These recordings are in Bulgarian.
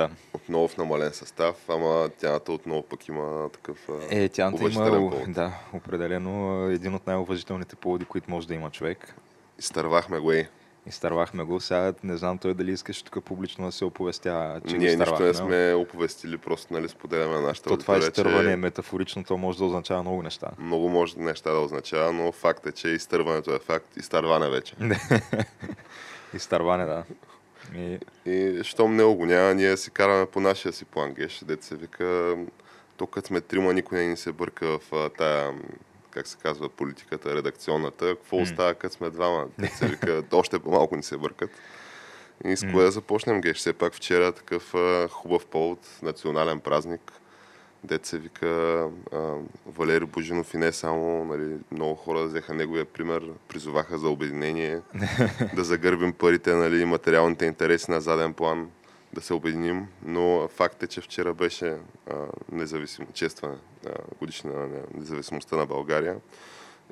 Да. Отново в намален състав, ама тяната отново пък има такъв Е, тяната има, повод. да, определено един от най-уважителните поводи, които може да има човек. Изтървахме го и. Изтървахме го. Сега не знам той дали искаш тук публично да се оповестя, че Ние нищо не сме оповестили, просто нали, споделяме нашата То това изтърване, че... метафорично, то може да означава много неща. Много може неща да означава, но факт е, че изтърването е факт. Изтърване вече. изтърване, да. И, и щом не го няма, ние си караме по нашия си план, геш, дете се вика, като сме трима, никой не ни се бърка в тая, как се казва, политиката, редакционната. Какво mm. остава, като сме двама? Се вика, още по-малко ни се бъркат. И с кое да започнем, геш? Все пак вчера такъв хубав повод, национален празник се вика а, Валери Божинов и не само, нали, много хора взеха неговия пример, призоваха за обединение, да загърбим парите нали, материалните интереси на заден план, да се обединим, но факт е, че вчера беше а, независимо, честване а, годишна на независимостта на България.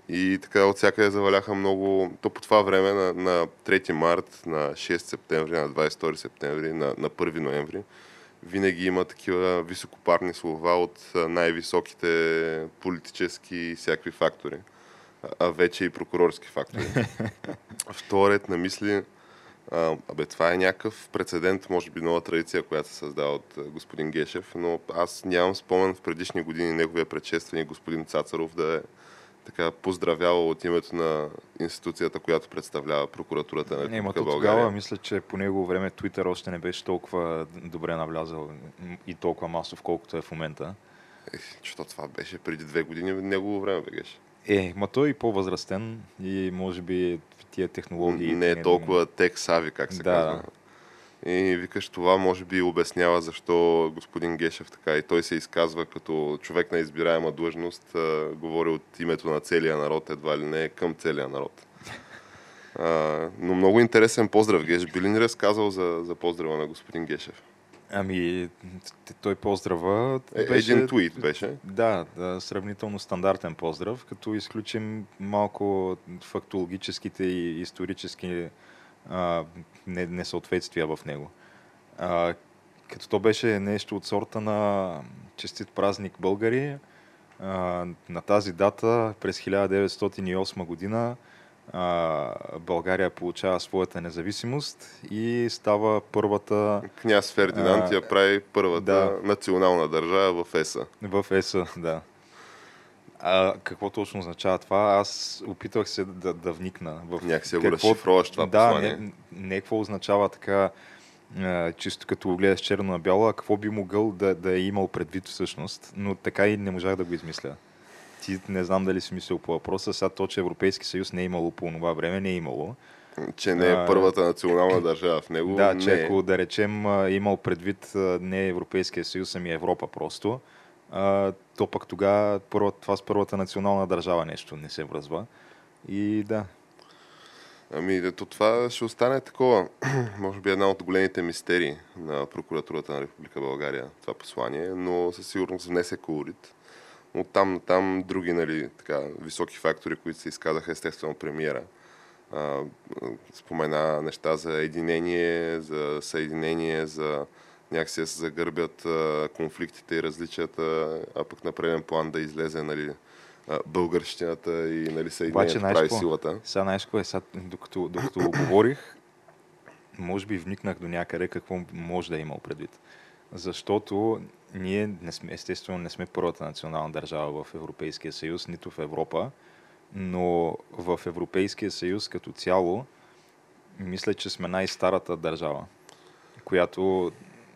И така от всякъде заваляха много, то по това време на, на 3 март, на 6 септември, на 22 септември, на, на 1 ноември, винаги има такива високопарни слова от най-високите политически и всякакви фактори, а вече и прокурорски фактори. Вторият на мисли, а, абе, това е някакъв прецедент, може би нова традиция, която се създава от господин Гешев, но аз нямам спомен в предишни години неговия предшественик, господин Цацаров, да е така поздравява от името на институцията, която представлява прокуратурата на Република България. Тогава мисля, че по него време Twitter още не беше толкова добре навлязал и толкова масов, колкото е в момента. Е, че това беше преди две години, негово време беше. Е, ма той е по-възрастен и може би тия технологии... Не е толкова тек-сави, как се да. казва. И викаш, това може би обяснява защо господин Гешев така и той се изказва като човек на избираема длъжност, а, говори от името на целия народ, едва ли не към целия народ. А, но много интересен поздрав, Геш. Би ли ни разказал за, за поздрава на господин Гешев? Ами, той поздрава... Е, беше, един твит беше. Да, да, сравнително стандартен поздрав, като изключим малко фактологическите и исторически а, несъответствия в него. А, като то беше нещо от сорта на честит празник българи, а, на тази дата през 1908 година а, България получава своята независимост и става първата... Княз Фердинанд а, я прави първата да, национална държава в ЕСА. В ЕСА, да. А, какво точно означава това? Аз опитвах се да, да вникна. В Някак се го разшифроваш това да, послание. Не, не какво означава така, чисто като го гледаш черно на бяло, а какво би могъл да, да е имал предвид всъщност, но така и не можах да го измисля. Ти не знам дали си мислил по въпроса, сега то, че Европейски съюз не е имало по това време, не е имало. Че не е първата национална държава в него. Да, че е. ако да речем имал предвид не Европейския съюз, ами Европа просто, а, то пък тогава това с първата национална държава нещо не се връзва. И да. Ами, ето това ще остане такова, може би една от големите мистерии на прокуратурата на Република България, това послание, но със сигурност внесе колорит. От там на там други нали, така, високи фактори, които се изказаха естествено премиера. Спомена неща за единение, за съединение, за някакси да се загърбят а, конфликтите и различията, а пък на преден план да излезе нали, българщината и нали, съединението прави силата. Сега знаеш кое, сега, докато, докато го говорих, може би вникнах до някъде какво може да е имал предвид. Защото ние не сме, естествено не сме първата национална държава в Европейския съюз, нито в Европа, но в Европейския съюз като цяло мисля, че сме най-старата държава, която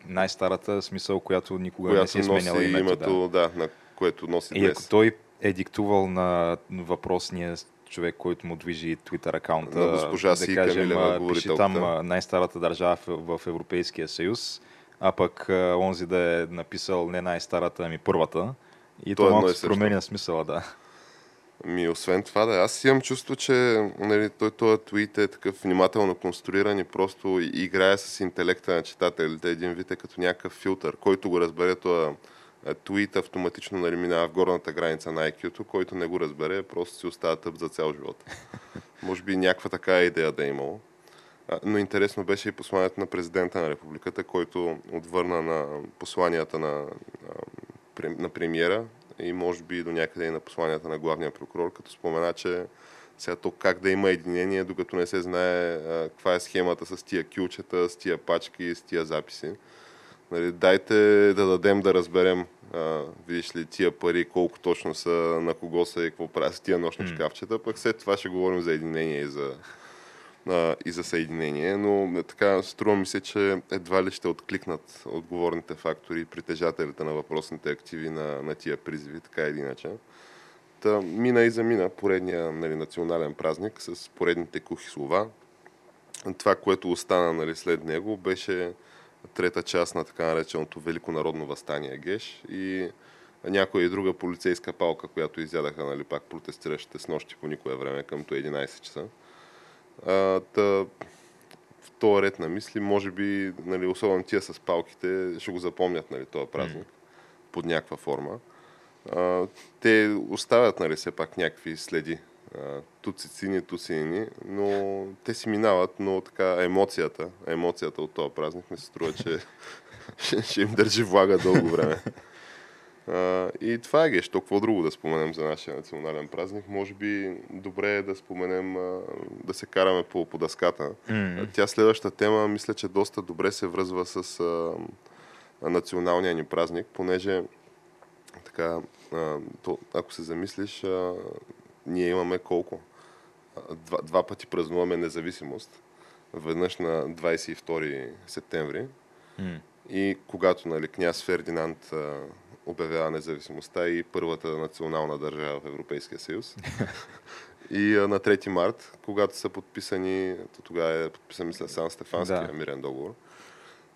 най-старата смисъл, която никога която не си е сменяла името. името, да. на което носи И ако днес. той е диктувал на въпросния човек, който му движи Twitter акаунта, На госпожа да Си кажем, Камилева, пиши там най-старата държава в, в Европейския съюз, а пък онзи да е написал не най-старата, ами първата. И То то едно малко се променя смисъла, да. Ми, освен това, да, аз имам чувство, че нали, той, този твит е такъв внимателно конструиран и просто играе с интелекта на читателите. Един вид е като някакъв филтър, който го разбере този а, твит автоматично нали, минава в горната граница на IQ-то, който не го разбере, просто си остава тъп за цял живот. Може би някаква така идея да е имало. Но интересно беше и посланието на президента на републиката, който отвърна на посланията на, на премиера и може би до някъде и на посланията на главния прокурор, като спомена, че сега то как да има единение, докато не се знае а, каква е схемата с тия кюлчета, с тия пачки, с тия записи. Нали, дайте да дадем да разберем, а, видиш ли, тия пари, колко точно са, на кого са и какво правят с тия нощни шкафчета, пък след това ще говорим за единение и за, а, и за съединение, но е, така струва ми се, че едва ли ще откликнат отговорните фактори и притежателите на въпросните активи на, на тия призиви, така или иначе. Та, мина и замина поредния нали, национален празник с поредните кухи слова. Това, което остана нали, след него, беше трета част на така нареченото Велико народно възстание ГЕШ и някоя и друга полицейска палка, която изядаха нали, пак протестиращите с нощи по никое време, къмто 11 часа. А, та, в този ред на мисли, може би, нали, особено тия с палките, ще го запомнят нали, този празник под някаква форма. А, те оставят нали, все пак някакви следи. Туцицини, тусини, но те си минават, но така емоцията, емоцията от този празник ми се струва, че ще, ще им държи влага дълго време. А, и това е геш, то какво друго да споменем за нашия национален празник. Може би добре е да споменем, а, да се караме по, по дъската. М. Тя следващата тема, мисля, че доста добре се връзва с а, националния ни празник, понеже така, а, то, ако се замислиш, а, ние имаме колко? Два, два пъти празнуваме независимост. Веднъж на 22 септември М. и когато нали, княз Фердинанд а, обявява независимостта и първата национална държава в Европейския съюз. и на 3 март, когато са подписани, то тогава е подписан, мисля, Сан Стефанския Да. мирен договор.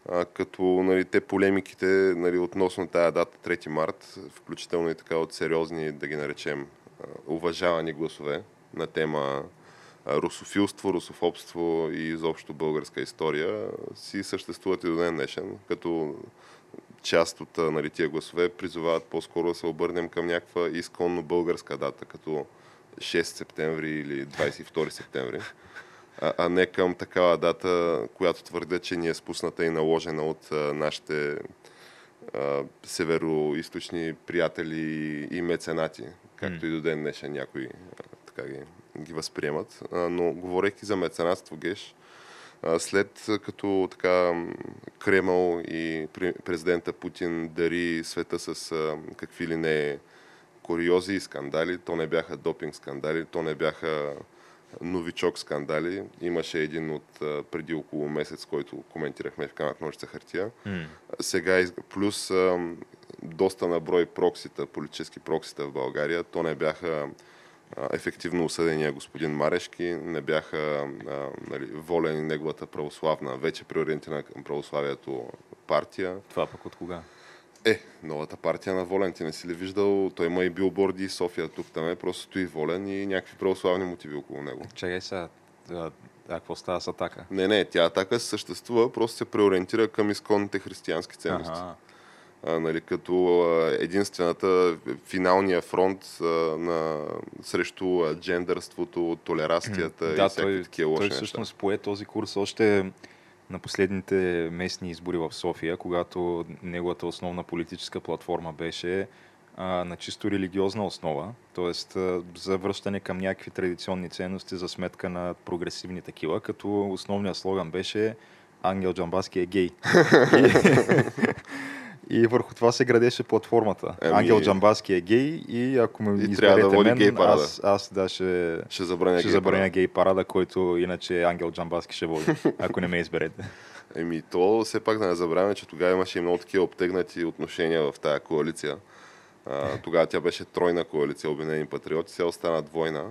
А, като нали, те полемиките нали, относно тая дата 3 март, включително и така от сериозни, да ги наречем, уважавани гласове на тема русофилство, русофобство и изобщо българска история, си съществуват и до ден днешен, като част от нали, тия гласове призовават по-скоро да се обърнем към някаква изконно българска дата, като 6 септември или 22 септември, а, а не към такава дата, която твърдя, че ни е спусната и наложена от а, нашите а, северо-источни приятели и, меценати, както и до ден днешен някои а, така ги, ги възприемат. А, но говорейки за меценатство, Геш, а, след като така Кремъл и пре- президента Путин дари света с какви ли не куриози и скандали, то не бяха допинг скандали, то не бяха новичок скандали. Имаше един от преди около месец, който коментирахме в камък ножица хартия. М. Сега плюс доста на брой проксита, политически проксита в България. То не бяха ефективно осъдения господин Марешки, не бяха а, нали, волен и неговата православна, вече преориентирана към православието партия. Това пък от кога? Е, новата партия на Волен, ти не си ли виждал? Той има и билборди София тук там е, просто стои Волен и някакви православни мотиви около него. Чакай сега. А какво става с атака? Не, не, тя атака съществува, просто се преориентира към изконните християнски ценности. Ага. Нали, като единствената финалния фронт а, на, срещу джендърството, толерастията и Да, всякакви той, такива лоши той всъщност пое този курс още на последните местни избори в София, когато неговата основна политическа платформа беше а, на чисто религиозна основа, т.е. за връщане към някакви традиционни ценности за сметка на прогресивни такива, като основният слоган беше Ангел Джамбаски е гей. И върху това се градеше платформата. Ами- Ангел Джамбаски е гей и ако ме И изберете трябва да мен, гей парада. аз, аз да ще, Ще забраня ще гей забраня парада. гей парада, който иначе Ангел Джамбаски ще води, ако не ме изберете. Еми, то все пак да не забравяме, че тогава имаше и много такива обтегнати отношения в тая коалиция. А, тогава тя беше тройна коалиция Обединени патриоти, сега остана двойна.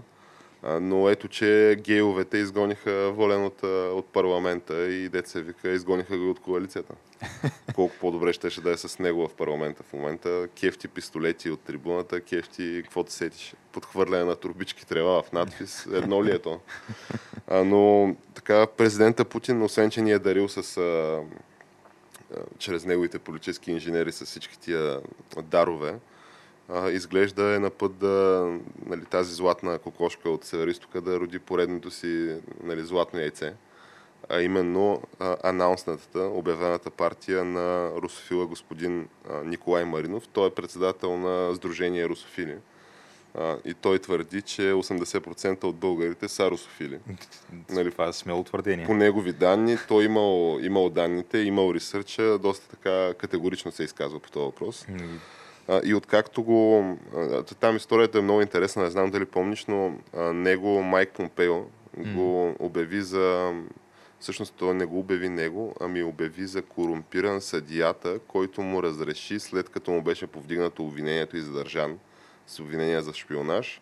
Но ето, че гейовете изгониха волен от, от парламента и деца вика, изгониха го от коалицията. Колко по-добре щеше да е с него в парламента в момента. Кефти пистолети от трибуната, кефти, каквото сетиш. Подхвърляне на турбички трева в надпис. Едно ли е то? Но така президента Путин, освен че ни е дарил с чрез неговите политически инженери с всички тия дарове, а, изглежда е на път да нали, тази златна кокошка от Северистока да роди поредното си нали, златно яйце. А именно а, анонснатата, обявената партия на русофила господин а, Николай Маринов. Той е председател на Сдружение Русофили. А, и той твърди, че 80% от българите са русофили. Нали, това е смело твърдение. По негови данни, той имал, имал данните, имал ресърча, доста така категорично се изказва по този въпрос. И откакто го... Там историята е много интересна, не знам дали помниш, но него Майк Помпео го обяви за... Всъщност той не го обяви него, ами обяви за корумпиран съдията, който му разреши, след като му беше повдигнато обвинението и задържан с обвинения за шпионаж,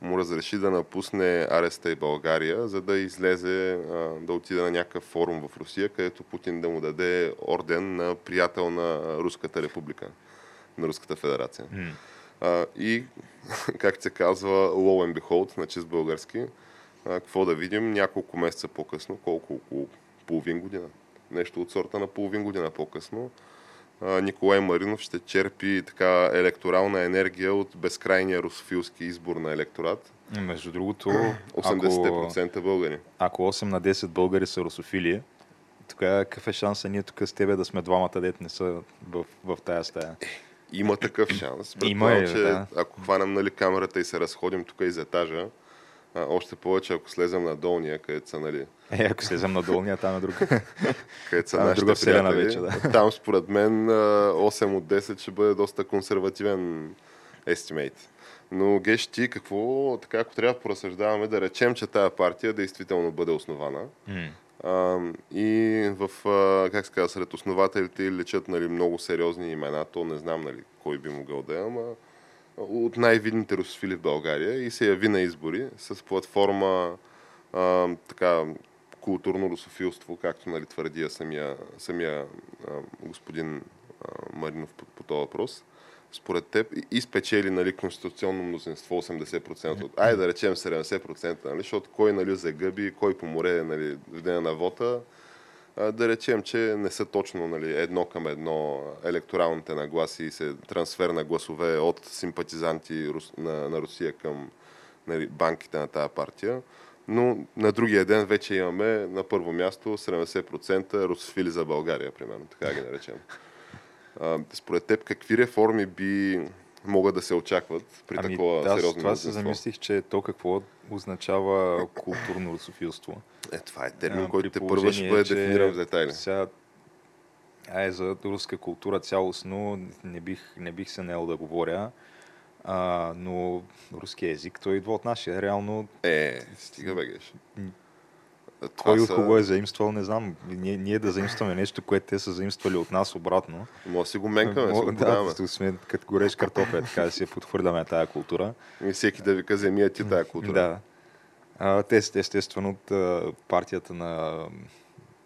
му разреши да напусне ареста и България, за да излезе, да отиде на някакъв форум в Русия, където Путин да му даде орден на приятел на Руската република, на Руската федерация. м. А, и, как се казва, low and behold, значи с български, а, какво да видим няколко месеца по-късно, колко около половин година, нещо от сорта на половин година по-късно, а, Николай Маринов ще черпи така електорална енергия от безкрайния русофилски избор на електорат. Между другото, ако, 80% българи. ако 8 на 10 българи са русофили, тогава какъв е шанса ние тук с тебе да сме двамата дет не са в, в тая стая? Има такъв шанс. Има е, че да. ако хванем нали, камерата и се разходим тук из етажа, а, още повече ако слезем на долния, където са, нали, Е, ако слезем на долния, там е друг. където са е нашите друга вселена вече, да. там според мен а, 8 от 10 ще бъде доста консервативен естимейт. Но Геш, ти какво, така ако трябва да поразсъждаваме, да речем, че тая партия действително бъде основана, М. и в, а, как се казва, сред основателите лечат нали, много сериозни имена, то не знам нали, кой би могъл да е, ама от най-видните русофили в България и се яви на избори с платформа а, така, културно русофилство, както нали, твърдия самия, самия а, господин а, Маринов по, по този въпрос. Според теб и- спечели нали, конституционно мнозинство 80%, от, айде да речем 70%, нали, защото кой нали, загъби, кой по море нали, в деня на вота, а, да речем, че не са точно нали, едно към едно електоралните нагласи и се трансфер на гласове от симпатизанти на, на Русия към нали, банките на тази партия. Но на другия ден вече имаме на първо място 70% русофили за България, примерно, така ги наречем. А, според теб, какви реформи би могат да се очакват при Ами, такова да, сериозно това се замислих, че то какво означава културно русофилство. Е, това е термин, А, който те първа ще бъде дефиниран в детайли. Сега, ай, за руска култура цялостно не бих, не бих се наел да говоря, а, но руския език, той идва от нашия. Реално, Е, стига бе, геш. М. Това кой от са- кого е заимствал, не знам. Ние, ние да заимстваме нещо, което те са заимствали от нас обратно. Може да си го менкаме, Мо- подаваме. да, сме като гореш картофа, така да си я подхвърляме тая култура. И всеки да вика, вземи я ти тая култура. Да. А, те естествено от а, партията на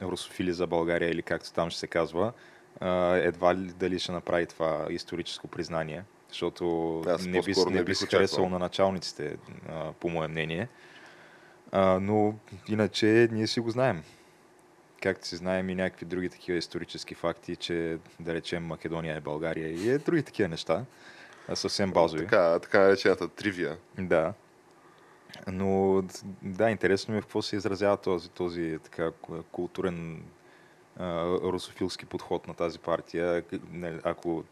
Русофили за България или както там ще се казва. А, едва ли дали ще направи това историческо признание, защото Аз не би, не би се харесало на началниците, а, по мое мнение. А, но иначе ние си го знаем. Както си знаем и някакви други такива исторически факти, че да речем Македония е България и е други такива неща, съвсем базови. Така, така наречената тривия. Да. Но да, интересно ми е в какво се изразява този, този така ку- културен а, русофилски подход на тази партия. Ако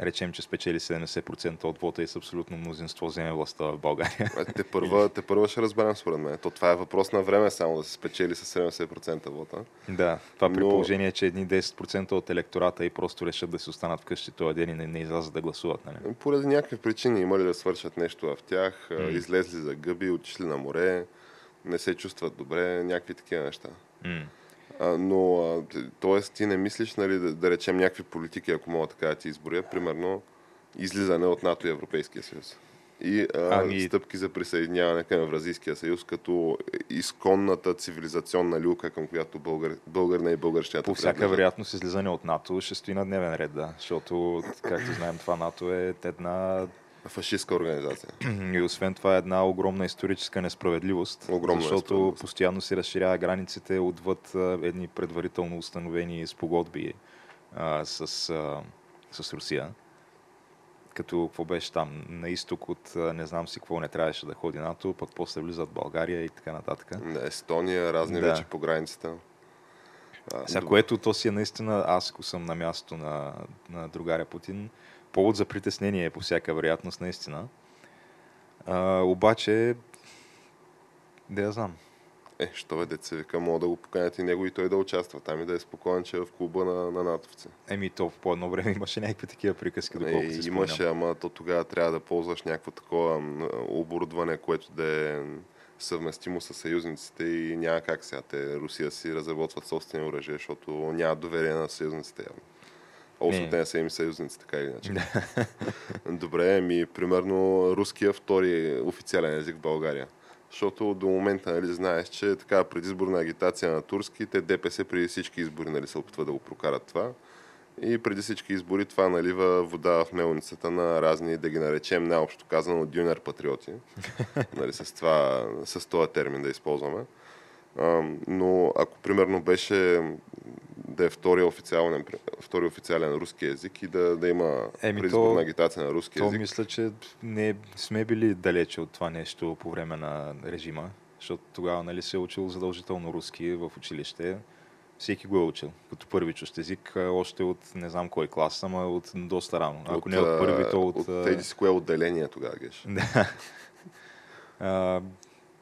речем, че спечели 70% от вота и с абсолютно мнозинство вземе властта в България. А, Те първа, те първа ще разберем според мен. То това е въпрос на време само да се спечели с 70% вота. Да, това при Но- положение, че едни 10% от електората и просто решат да си останат вкъщи този ден и не, не излязат да гласуват. Нали? Поради някакви причини има ли да свършат нещо в тях, mm. излезли за гъби, отишли на море, не се чувстват добре, някакви такива неща. М. А, но, т.е. ти не мислиш, нали, да, да речем някакви политики, ако мога така да ти изборя, примерно излизане от НАТО и Европейския съюз. И а, Ами- стъпки за присъединяване към Евразийския съюз, като изконната цивилизационна люка, към която българ, българна и българщината По всяка принадлежат. вероятност излизане от НАТО ще стои на дневен ред, да. Защото, както знаем, това НАТО е една Фашистска организация. И освен това е една огромна историческа несправедливост, Огромна защото несправедливост. постоянно се разширява границите отвъд едни предварително установени спогодби а, с, а, с Русия. Като какво беше там, на изток от не знам си какво не трябваше да ходи НАТО, пък после влизат България и така нататък. Да, Естония, разни Да. вече по границата. Сега, което то си е наистина, аз ако съм на място на, на другаря Путин, повод за притеснение е по всяка вероятност, наистина. А, обаче, да я знам. Е, що бе, деца вика, мога да го поканят и него и той да участва там и да е спокоен, че е в клуба на, на натовци. Еми, то по едно време имаше някакви такива приказки, доколкото си Е, спомням. имаше, ама то тогава трябва да ползваш някакво такова оборудване, което да е съвместимо с съюзниците и няма как сега. Те, Русия си разработват собствени оръжия, защото няма доверие на съюзниците явно. Още Не. те не са им съюзници, така или иначе. Добре, ми примерно руския втори официален език в България. Защото до момента нали, знаеш, че така предизборна агитация на турски, те ДПС преди всички избори нали, се опитват да го прокарат това. И преди всички избори това налива вода в мелницата на разни, да ги наречем най-общо казано, дюнер патриоти. нали, с, това, с този термин да използваме. А, но ако примерно беше да е втори официален, втори официален руски език и да, да има Еми, предизборна агитация на руски То език. мисля, че не сме били далече от това нещо по време на режима, защото тогава нали, се е учил задължително руски в училище. Всеки го е учил. Като първи чужд език, още от не знам кой клас, ама от доста рано. Ако не от първи, то от... От тези с кое отделение тогава геш. Да.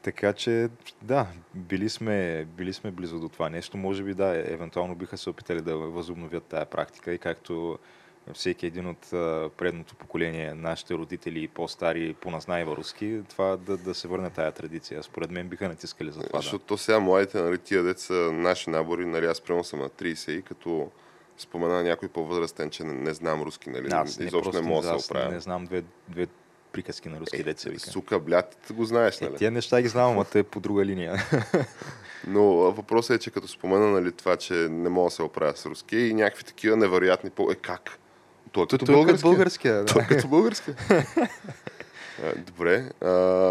Така че, да, били сме, били сме близо до това нещо. Може би, да, евентуално биха се опитали да възобновят тая практика и както всеки един от предното поколение, нашите родители и по-стари поназнайва руски, това да, да се върне тая традиция. Според мен биха натискали за това. Да. Защото то сега младите, нали, тия деца, наши набори, нали, аз примерно съм на 30 и като спомена някой по-възрастен, че не, не знам руски, нали, Аз не, изобщо не просто мога да се оправя. Не знам две, две приказки на руски деца вика. Сука, блядь, ти го знаеш, Е, нали? тия неща ги знам, ама те по друга линия. Но въпросът е, че като спомена, нали, това, че не мога да се оправя с руски и някакви такива невероятни по... Е, как? Той е като Той е български. българския. Той Да. е като български. А, Добре. А,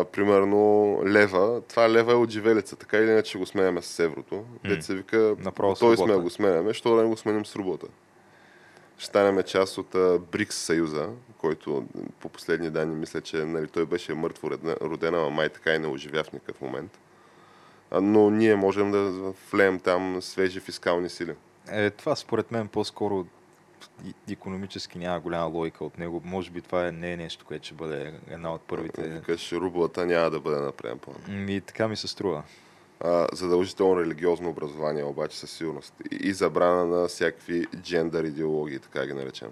примерно лева. Това лева е от живелица. Така или иначе го сменяме с еврото. Дет се вика, Направо той сме го сменяме, що да не го сменим с рублата. Ще станем част от а, БРИКС съюза, който по последни данни мисля, че нали, той беше мъртво роден, ама май така и не оживя в никакъв момент. А, но ние можем да влеем там свежи фискални сили. Е, това според мен по-скоро економически няма голяма логика от него. Може би това е, не е нещо, което ще бъде една от първите. Викаш, рублата няма да бъде на преден план. И така ми се струва. Задължително религиозно образование, обаче със сигурност. И, забрана на всякакви джендър идеологии, така ги наречем.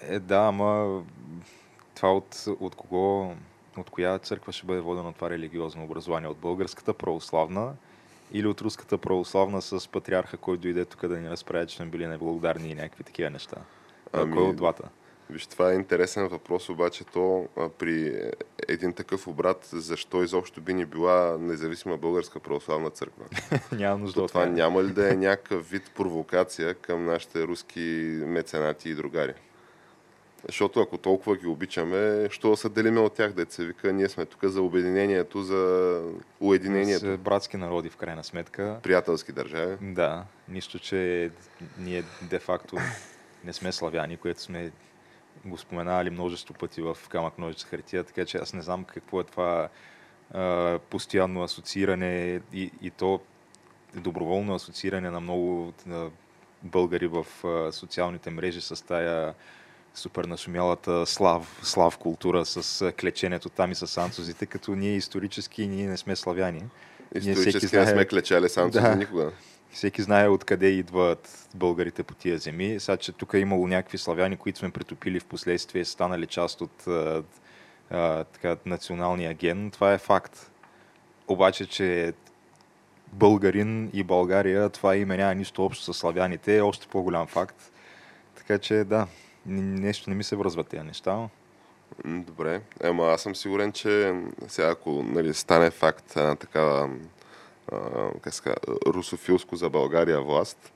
Е, да, ама това от, от кого, от коя църква ще бъде водено това религиозно образование? От българската православна или от руската православна с патриарха, който дойде тук да ни разправя, че сме били неблагодарни и някакви такива неща? Ами, Кой от двата? Виж, това е интересен въпрос, обаче то а, при един такъв обрат, защо изобщо би ни била независима българска православна църква? Няма нужда от това няма ли да е някакъв вид провокация към нашите руски меценати и другари? Защото ако толкова ги обичаме, що се делиме от тях, деца вика, ние сме тук за обединението, за уединението. С братски народи, в крайна сметка. Приятелски държави. Да, нищо, че ние де-факто не сме славяни, което сме го споменавали множество пъти в камък ножица хартия, така че аз не знам какво е това а, постоянно асоцииране и, и то доброволно асоцииране на много а, българи в а, социалните мрежи с тая супер нашумялата слав, слав култура с клеченето там и с анцузите, като ние исторически ние не сме славяни. Исторически знае... не сме клечали с анцузи да. никога. Всеки знае откъде идват българите по тия земи. Сега, че тук е имало някакви славяни, които сме притопили в последствие, станали част от а, а, така, националния ген. Това е факт. Обаче, че българин и България, това име няма нищо общо с славяните, е още по-голям факт. Така че да, нещо не ми се връзват тези неща. Добре, ема аз съм сигурен, че сега ако нали, стане факт а, такава как ска, русофилско за България власт,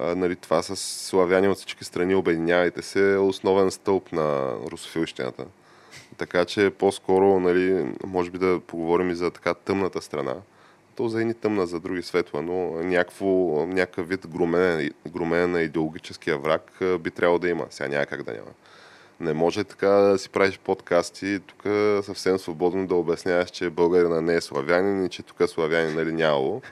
а, нали, това с славяни от всички страни, обединявайте се, е основен стълб на русофилщината. Така че по-скоро, нали, може би да поговорим и за така тъмната страна. То за едни тъмна, за други светла, но някакво, някакъв вид громене, громене на идеологическия враг би трябвало да има. Сега няма как да няма. Не може така да си правиш подкасти тук съвсем свободно да обясняваш, че българина не е славянин и че тук славянин нали нямало.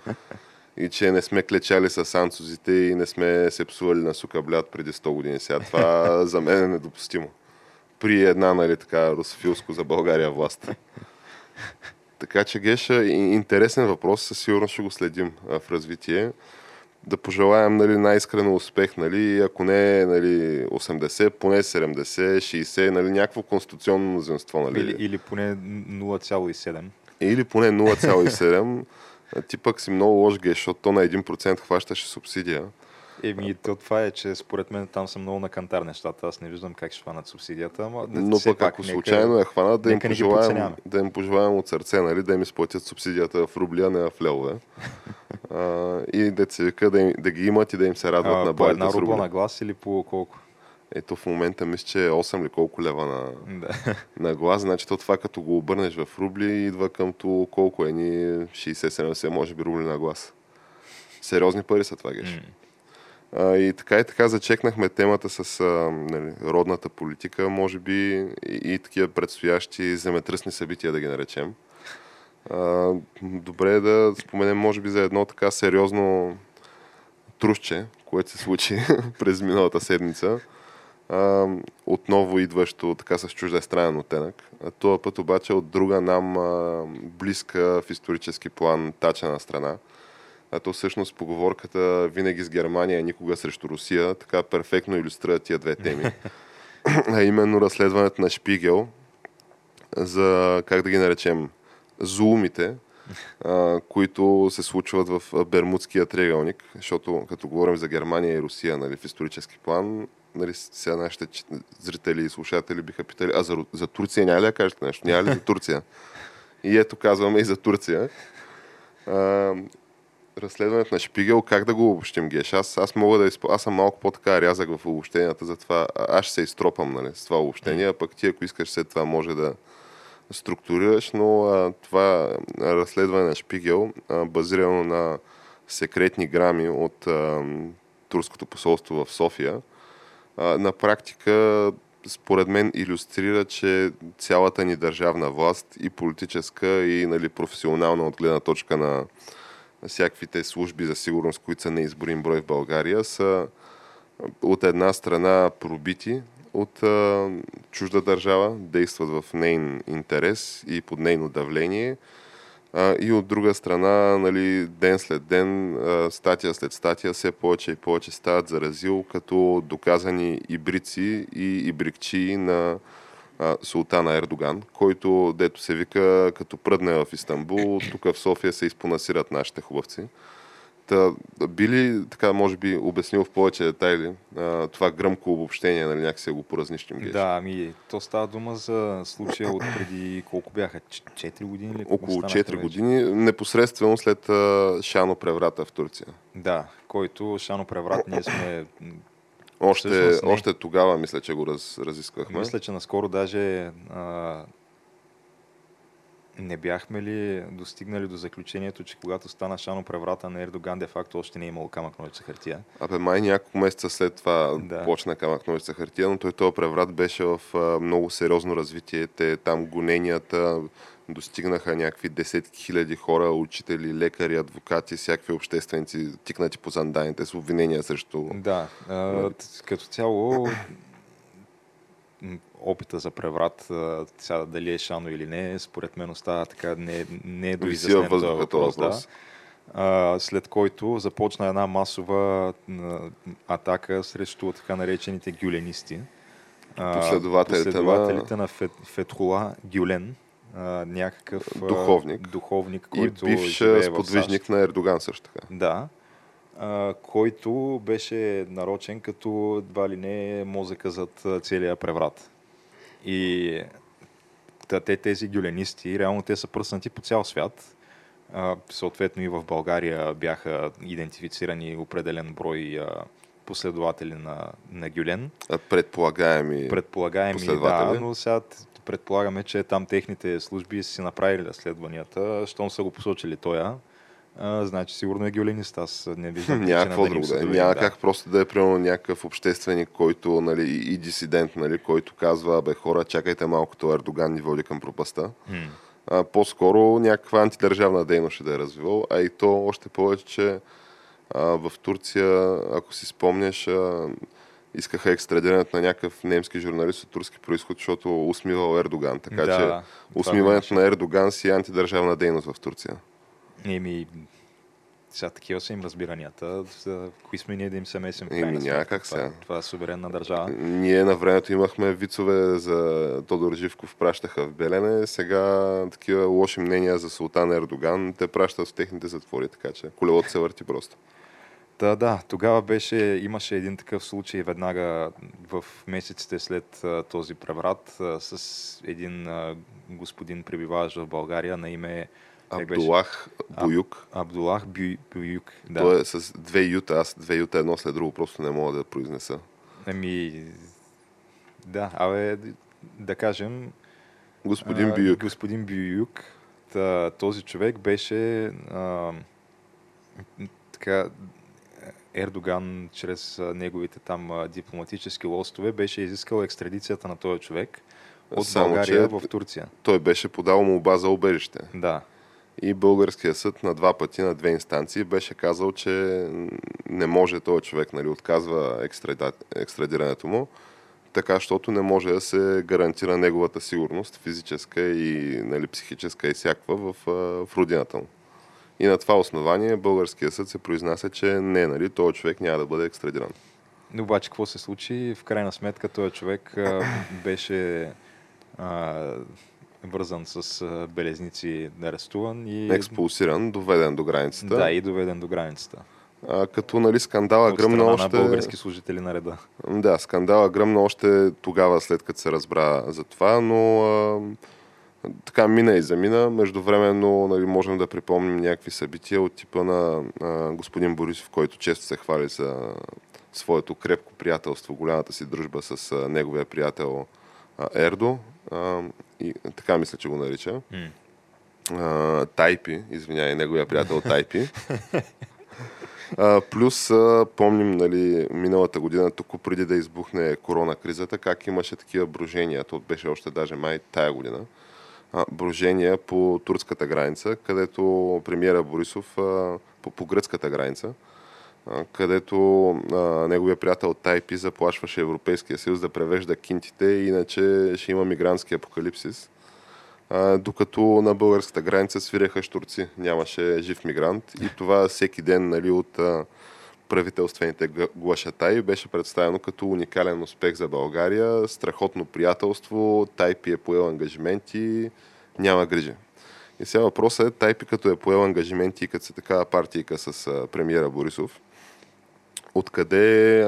И че не сме клечали с анцузите и не сме се псували на сукаблят преди 100 години. Сега това за мен е недопустимо. При една, нали така, русофилско за България власт. Така че, Геша, интересен въпрос, със сигурност ще го следим в развитие да пожелаем нали, най-искрено успех, нали, ако не нали, 80, поне 70, 60, нали, някакво конституционно мнозинство. Нали. Или, или поне 0,7. Или поне 0,7. Ти пък си много лош геш, защото то на 1% хващаше субсидия. Еми, то това е, че според мен там са много на кантар нещата. Аз не виждам как ще хванат субсидията. Ама, Но пък ако нека, случайно е хванат, да им, пожелаем, да им пожелаем от сърце, нали, да им изплатят субсидията в рубли, а не в левове. а, и деца вика да, им, да ги имат и да им се радват а, на по една рубла на глас или по колко? Ето в момента мисля, че е 8 или колко лева на, да. на глас. Значи то това като го обърнеш в рубли идва към то колко е ни 60-70 може би рубли на глас. Сериозни пари са това, геш. Mm. И така и така зачекнахме темата с нали, родната политика, може би и, и такива предстоящи земетръсни събития, да ги наречем. Добре е да споменем, може би, за едно така сериозно трусче, което се случи през миналата седмица. А, отново идващо така с чужда странен оттенък. Този път обаче от друга нам а, близка в исторически план тачена страна а то всъщност поговорката винаги с Германия, никога срещу Русия, така перфектно иллюстрира тия две теми. а именно разследването на Шпигел за, как да ги наречем, зулумите, а, които се случват в Бермудския триъгълник, защото като говорим за Германия и Русия нали, в исторически план, нали, сега нашите зрители и слушатели биха питали, а за, за Турция няма ли да кажете нещо? Няма ли за Турция? И ето казваме и за Турция. А, разследването на Шпигел, как да го обобщим, Геш? Аз, аз мога да изп... Аз съм малко по-така рязък в обобщенията, затова аз се изтропам нали, с това обобщение, а пък ти, ако искаш след това, може да структурираш, но а, това разследване на Шпигел, а, базирано на секретни грами от а, турското посолство в София, а, на практика според мен иллюстрира, че цялата ни държавна власт и политическа и нали, професионална от гледна точка на всякаквите служби за сигурност, които са неизборим брой в България, са от една страна пробити от а, чужда държава, действат в нейн интерес и под нейно давление. А, и от друга страна, нали, ден след ден, а, статия след статия, все повече и повече стават заразил като доказани ибрици и ибрикчи на а, султана Ердоган, който, дето се вика, като пръдне в Истанбул, тук в София се изпонасират нашите хубавци. Та, би ли, така, може би, обяснил в повече детайли а, това гръмко обобщение, нали, някакси го поразнищим? Геш? Да, ами, то става дума за случая от преди колко бяха? 4 години? Ли? Около 4 години, непосредствено след а, Шано преврата в Турция. Да, който Шано преврат ние сме още, Всъщност, още тогава мисля, че го раз, разисквахме. Мисля, че наскоро даже а, не бяхме ли достигнали до заключението, че когато стана шано преврата на Ердоган, де факто още не е имало камък ножица хартия? Абе, май няколко месеца след това да. почна камък ножица хартия, но той този преврат беше в а, много сериозно развитие. Те там гоненията, достигнаха някакви десетки хиляди хора, учители, лекари, адвокати, всякакви общественици, тикнати по занданите с обвинения срещу... Да, а, като цяло опита за преврат, сега дали е шано или не, според мен остава така, не, не е доизяснен този въпрос. Да. след който започна една масова атака срещу така наречените гюленисти. Последователите, последователите на, на Фетхула Гюлен, някакъв духовник, духовник който и бивш сподвижник на Ердоган също така. Да, а, който беше нарочен като едва ли не мозъка зад целия преврат. И те, тези гюленисти, реално те са пръснати по цял свят. А, съответно и в България бяха идентифицирани определен брой а, последователи на, на Гюлен. А предполагаеми Предполагаеми, да, но сега предполагаме, че там техните служби си направили разследванията, щом са го посочили тоя а, значи сигурно е геолинист. Аз не виждам. Няма какво друго да е. Няма да. как просто да е примерно някакъв общественик, който нали, и дисидент, нали, който казва, бе хора, чакайте малко, то Ердоган ни води към пропаста. А, по-скоро някаква антидържавна дейност ще да е развивал, а и то още повече, че а, в Турция, ако си спомняш, а, искаха екстрадирането на някакъв немски журналист от турски происход, защото усмивал Ердоган. Така да, че усмиването на Ердоган си е антидържавна дейност в Турция. Еми, сега такива са им разбиранията. За кои сме ние да им се месим? Еми, няма как сега. Това, това е суверенна държава. Ние на времето имахме вицове за Тодор Живков, пращаха в Белене. Сега такива лоши мнения за султан Ердоган те пращат в техните затвори, така че колелото се върти просто. Да, да, тогава беше, имаше един такъв случай веднага в месеците след а, този преврат а, с един а, господин пребиваващ в България на име Абдулах Буюк. А, Абдулах Бю, Буюк, да. Той е с две юта, аз две юта едно след друго просто не мога да произнеса. Ами, да, абе, да кажем... Господин а, Бююк. Господин Бююк. този човек беше а, така, Ердоган чрез неговите там дипломатически лостове беше изискал екстрадицията на този човек от Само, България в Турция. Той беше подал молба за убежище. Да. И българския съд на два пъти, на две инстанции, беше казал, че не може този човек, нали, отказва екстрадирането му, така, защото не може да се гарантира неговата сигурност, физическа и нали, психическа и всякаква в, в родината му. И на това основание българския съд се произнася, че не, нали, този човек няма да бъде екстрадиран. Обаче какво се случи? В крайна сметка този човек а, беше а, вързан с белезници, арестуван и... Експулсиран, доведен до границата. Да, и доведен до границата. А, като нали, скандала От гръмна още... на български служители на реда. Да, скандала гръмна още тогава, след като се разбра за това, но а, така мина и замина. Междувременно нали, можем да припомним някакви събития от типа на а, господин Борисов, който често се хвали за своето крепко приятелство, голямата си дружба с а, неговия приятел а, Ердо. А, и, така мисля, че го нарича. Mm. А, Тайпи, извинявай, неговия приятел Тайпи. А, плюс а, помним, нали, миналата година, тук преди да избухне корона кризата, как имаше такива брожения, то беше още даже май тая година, брожения по турската граница, където премиера Борисов по, по гръцката граница, където неговия приятел Тайпи заплашваше Европейския съюз да превежда кинтите, иначе ще има мигрантски апокалипсис. Докато на българската граница свиреха штурци, нямаше жив мигрант и това всеки ден нали, от правителствените глашатаи беше представено като уникален успех за България, страхотно приятелство, Тайпи е поел ангажименти, няма грижи. И сега въпросът е, Тайпи като е поел ангажименти и като се такава партийка с а, премиера Борисов, откъде,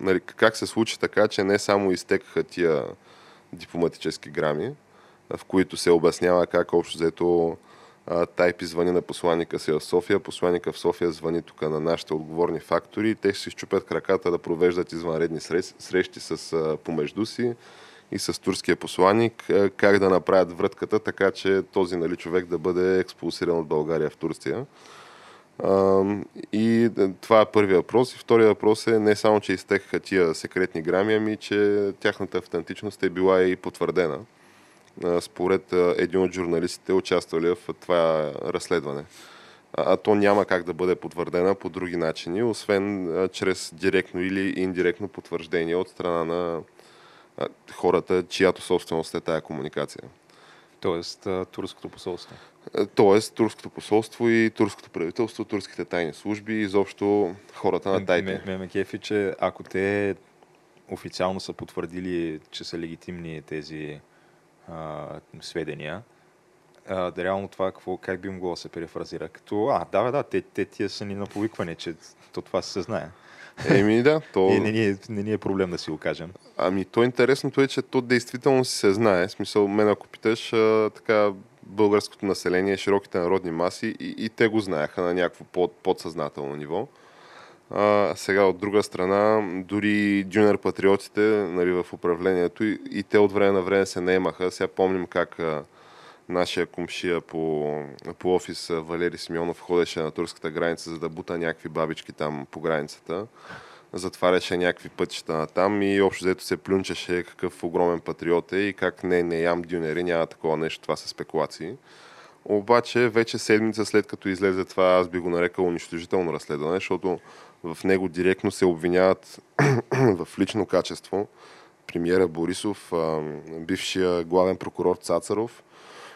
нали, как се случи така, че не само изтекаха тия дипломатически грами, в които се обяснява как общо взето Тайпи звъни на посланника си в София, посланника в София звъни тук на нашите отговорни фактори те ще си щупят краката да провеждат извънредни срещи с, помежду си и с турския посланник, как да направят вратката, така че този нали, човек да бъде експулсиран от България в Турция. И това е първият въпрос. И втория въпрос е не само, че изтекаха тия секретни грами, ами че тяхната автентичност е била и потвърдена според един от журналистите, участвали в това разследване. А то няма как да бъде потвърдена по други начини, освен чрез директно или индиректно потвърждение от страна на хората, чиято собственост е тая комуникация. Тоест турското посолство. Тоест, турското посолство и турското правителство, турските тайни служби, изобщо хората на тайните. Ме, ме кефи, че ако те официално са потвърдили, че са легитимни тези а, сведения, а, да реално това какво, как би могло да се перефразира? Като, а, да, бе, да, те, те тия са ни на повикване, че то това се знае. Еми да, то... И не, ни е, не ни е проблем да си го кажем. Ами то интересното е, че то действително си се знае. В смисъл, мен ако питаш а, така българското население, широките народни маси и, и те го знаеха на някакво под, подсъзнателно ниво. А, сега от друга страна, дори джуниор патриотите нали, в управлението и, и те от време на време се наемаха. Сега помним как а, нашия комшия по, по офис Валери Симеонов ходеше на турската граница, за да бута някакви бабички там по границата. Затваряше някакви пътища на там и общо взето се плюнчеше какъв огромен патриот е и как не, не ям дюнери, няма такова нещо, това са спекулации. Обаче вече седмица след като излезе това, аз би го нарекал унищожително разследване, защото в него директно се обвиняват в лично качество премиера Борисов, бившия главен прокурор Цацаров,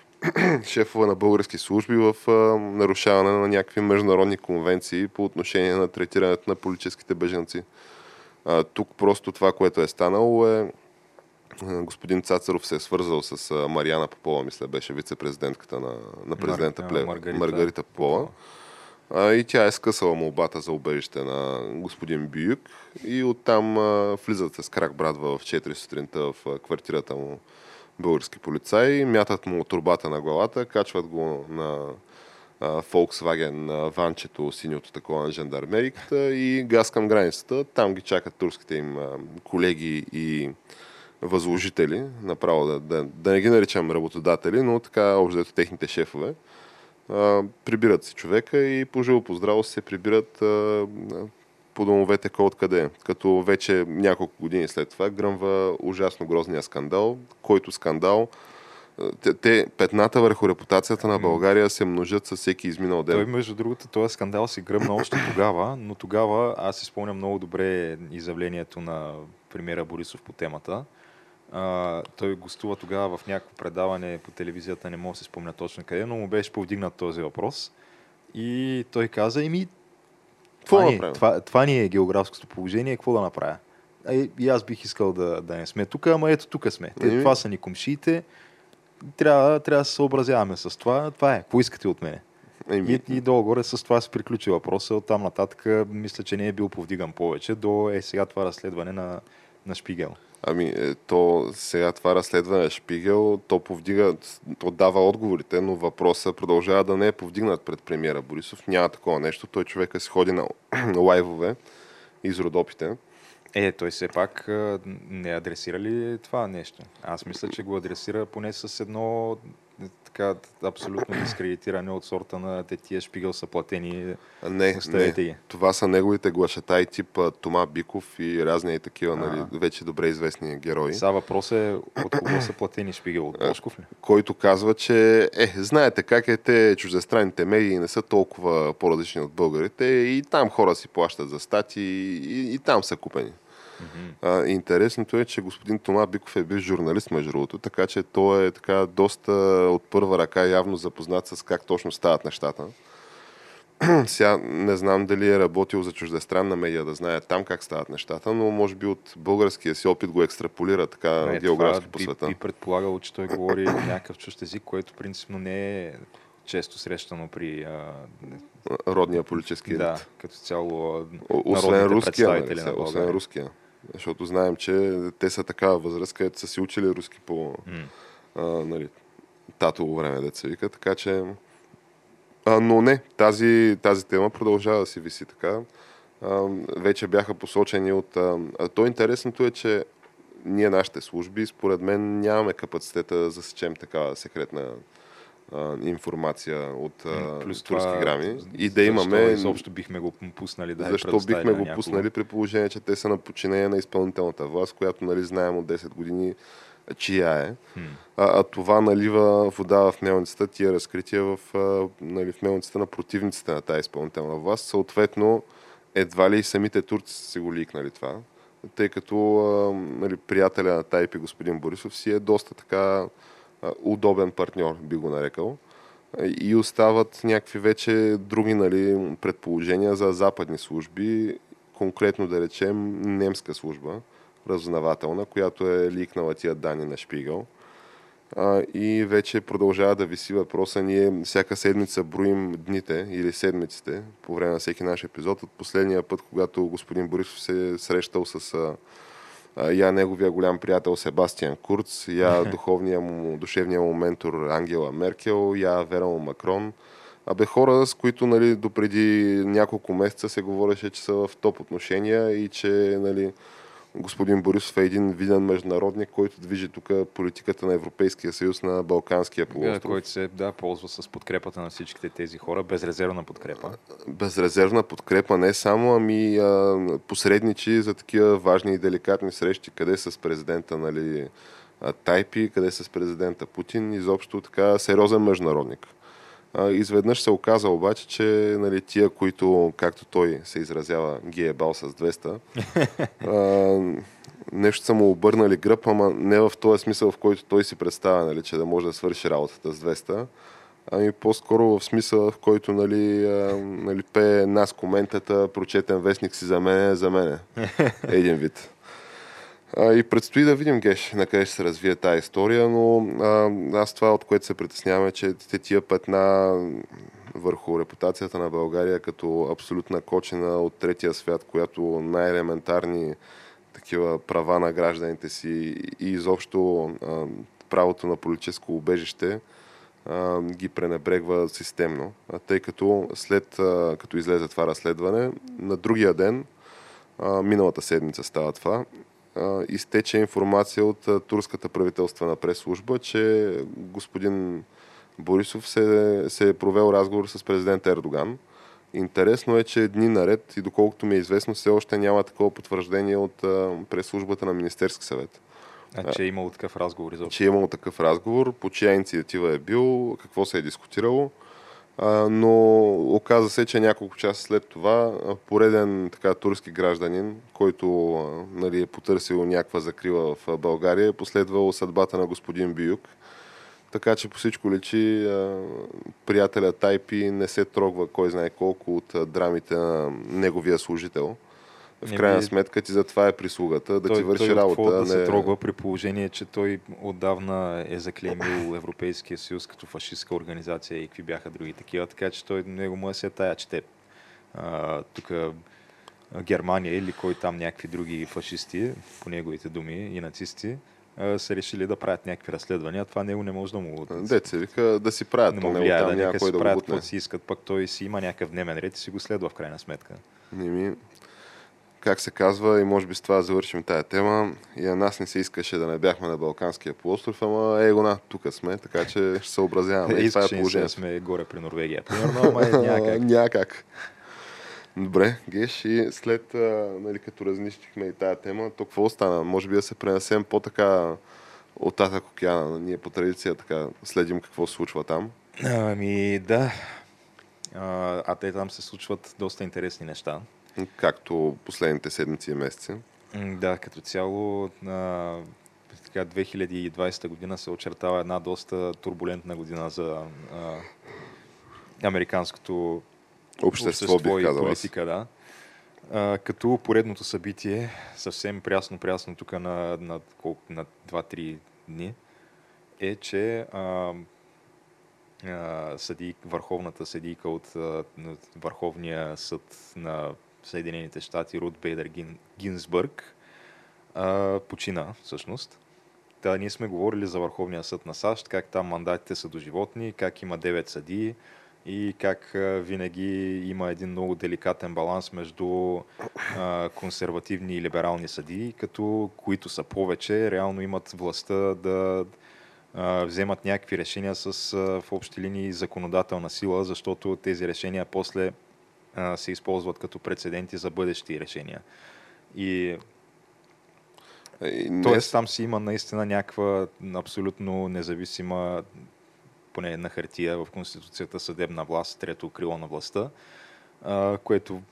шефове на български служби в нарушаване на някакви международни конвенции по отношение на третирането на политическите беженци. Тук просто това, което е станало е господин Цацаров се е свързал с а, Мариана Попова, мисля, беше вице-президентката на, на президента Мар- Плев, Маргарита Маргарита Попова. А, и тя е скъсала молбата за убежище на господин Бююк и оттам а, влизат с крак брадва в 4 сутринта в квартирата му български полицаи, мятат му турбата на главата, качват го на а, Volkswagen а, ванчето, синьото такова на жандармериката и газ към границата. Там ги чакат турските им а, колеги и възложители, направо да, да, да не ги наричам работодатели, но така общо техните шефове. А, прибират си човека и по живо по здраво се прибират а, по домовете кой откъде. Като вече няколко години след това гръмва ужасно грозния скандал, който скандал те, те петната върху репутацията на България се множат със всеки изминал ден. Той, между другото, този скандал си гръмна още тогава, но тогава аз си спомням много добре изявлението на премиера Борисов по темата. А, той гостува тогава в някакво предаване по телевизията, не мога да се спомня точно къде, но му беше повдигнат този въпрос. И той каза, еми, Какво това, да ни, е- направим? това, това ни е географското положение, какво да направя? А и, и аз бих искал да, да не сме тук, ама ето тук сме. Те, това са ни комшиите. Трябва, трябва да се съобразяваме с това. Това е. Поискате от мене. Еми, И, и долу-горе с това се приключи въпроса. От там нататък мисля, че не е бил повдиган повече до е сега това разследване на, на Шпигел. Ами, е, то сега това разследване Шпигел, то повдига, то дава отговорите, но въпросът продължава да не е повдигнат пред премиера Борисов. Няма такова нещо. Той човека си ходи на лайвове из Родопите. Е, той все пак а, не адресира ли това нещо? Аз мисля, че го адресира поне с едно е, така абсолютно дискредитиране от сорта на те тия Шпигел са платени. Не, не. ги. Това са неговите глашатай тип Тома Биков и разни и такива, нали, вече добре известни герои. Сега въпрос е от кого са платени Шпигел? От Бошков ли? който казва, че е, знаете как е, те чуждестранните медии не са толкова по-различни от българите и там хора си плащат за стати и, и там са купени. А, интересното е, че господин Тома Биков е бил журналист, между другото, така че той е така доста от първа ръка явно запознат с как точно стават нещата. Сега не знам дали е работил за чуждестранна медия да знае там как стават нещата, но може би от българския си опит го екстраполира така Не, географски по света. Би предполагало, че той говори някакъв чужд език, който принципно не е често срещано при а, Родния политически елит. да, като цяло О- Освен руския, нали, представители сега, на освен България. руския. Защото знаем, че те са такава възраст, където са си учили руски по М. а, нали, татово време, деца вика, така че... А, но не, тази, тази тема продължава да си виси така. А, вече бяха посочени от... А то интересното е, че ние, нашите служби, според мен нямаме капацитета да засечем такава секретна а, информация от а, Плюс турски това, грами и да защо имаме... Изобщо бихме го пуснали да Защо бихме го някого? пуснали при положение, че те са на подчинение на изпълнителната власт, която нали, знаем от 10 години чия е. Хм. А, а това налива вода в мелницата, тия разкрития в, а, нали, в мелницата на противниците на тази изпълнителна власт. Съответно, едва ли и самите турци са си го ликнали това. тъй като а, нали, приятеля на Тайпи, господин Борисов, си е доста така удобен партньор, би го нарекал. И остават някакви вече други нали, предположения за западни служби, конкретно да речем немска служба, разузнавателна, която е ликнала тия данни на Шпигъл. А, и вече продължава да виси въпроса. Ние всяка седмица броим дните или седмиците по време на всеки наш епизод. От последния път, когато господин Борисов се е срещал с я неговия голям приятел Себастиан Курц, я духовния му, душевния му ментор Ангела Меркел, я Вера Макрон. Абе хора, с които нали, допреди няколко месеца се говореше, че са в топ отношения и че нали, господин Борисов е един виден международник, който движи тук политиката на Европейския съюз на Балканския полуостров. Който се да, ползва с подкрепата на всичките тези хора, безрезервна подкрепа. Безрезервна подкрепа не само, ами а, посредничи за такива важни и деликатни срещи, къде с президента нали, Тайпи, къде с президента Путин, изобщо така сериозен международник. А, изведнъж се оказа обаче, че нали, тия, които, както той се изразява, ги е бал с 200, а, нещо са му обърнали гръб, ама не в този смисъл, в който той си представя, нали, че да може да свърши работата с 200, ами по-скоро в смисъл, в който нали, а, нали, пее нас коментата, прочетен вестник си за мен, за мене. Един вид. И предстои да видим, Геш, на къде ще се развие тази история, но а, аз това, от което се притеснявам е, че те тия петна върху репутацията на България като абсолютна кочина от третия свят, която най-елементарни такива права на гражданите си и изобщо а, правото на политическо убежище а, ги пренебрегва системно. А, тъй като след а, като излезе това разследване, на другия ден, а, миналата седмица става това, изтече информация от турската правителствена прес-служба, че господин Борисов се, се е провел разговор с президент Ердоган. Интересно е, че дни наред и доколкото ми е известно, все още няма такова потвърждение от прес-службата на Министерски съвет. А, че е имало такъв разговор изобщо? Че е имало такъв разговор, по чия инициатива е бил, какво се е дискутирало но оказа се, че няколко часа след това пореден така турски гражданин, който нали, е потърсил някаква закрила в България, е последвал съдбата на господин Биюк. Така че по всичко личи приятеля Тайпи не се трогва кой знае колко от драмите на неговия служител в крайна би... сметка ти за това е прислугата, да той, ти върши той работа. да не... се трогва при положение, че той отдавна е заклеймил Европейския съюз като фашистска организация и какви бяха други такива, така че той него му е се тая, че те тук Германия или кой там някакви други фашисти, по неговите думи, и нацисти, са решили да правят някакви разследвания. Това него не може да му... Деца вика да си правят. Не му влияе, да, нека си да правят какво си искат, пък той си има някакъв дневен ред и си го следва в крайна сметка. Не ми, как се казва, и може би с това завършим тая тема. И на нас не се искаше да не бяхме на Балканския полуостров, ама е го на, тук сме, така че ще се образяваме. и това е положението. да сме горе при Норвегия. Примерно, ама е някак. някак. Добре, Геш, и след, нали, като разнищихме и тая тема, то какво остана? Може би да се пренесем по-така от Татък океана. Ние по традиция така следим какво се случва там. Ами да. А, а те там се случват доста интересни неща. Както последните седмици и месеци. Да, като цяло на така, 2020 година се очертава една доста турбулентна година за а, американското общество, общество и политика. Да. А, като поредното събитие, съвсем прясно-прясно тук на, на, на 2-3 дни, е, че а, а, съди, върховната съдийка от а, Върховния съд на Съединените щати Рут Бейдер Гин, Гинсбърг а, почина всъщност. Та, ние сме говорили за Върховния съд на САЩ, как там мандатите са доживотни, как има 9 съдии и как винаги има един много деликатен баланс между а, консервативни и либерални съдии, като които са повече, реално имат властта да а, вземат някакви решения с а, в общи линии законодателна сила, защото тези решения после а, се използват като прецеденти за бъдещи решения. И не... Тоест там си има наистина някаква абсолютно независима, поне на хартия в Конституцията, съдебна власт, трето крило на властта. а, което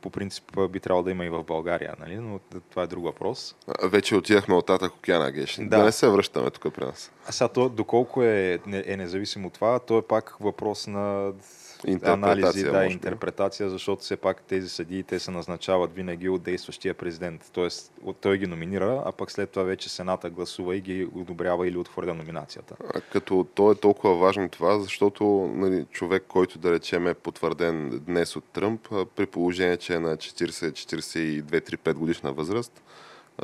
по принцип би трябвало да има и в България, нали? но това е друг въпрос. А, вече отидахме от Татък океана, Геш. Да. да не се връщаме тук при нас. А сега то, доколко е, е независимо това, то е пак въпрос на анализи, да, интерпретация, защото все пак тези съдии те се назначават винаги от действащия президент. Тоест, той ги номинира, а пък след това вече Сената гласува и ги одобрява или отхвърля номинацията. А, като то е толкова важно това, защото нали, човек, който да речем е потвърден днес от Тръмп, при положение, че е на 40-42-35 годишна възраст,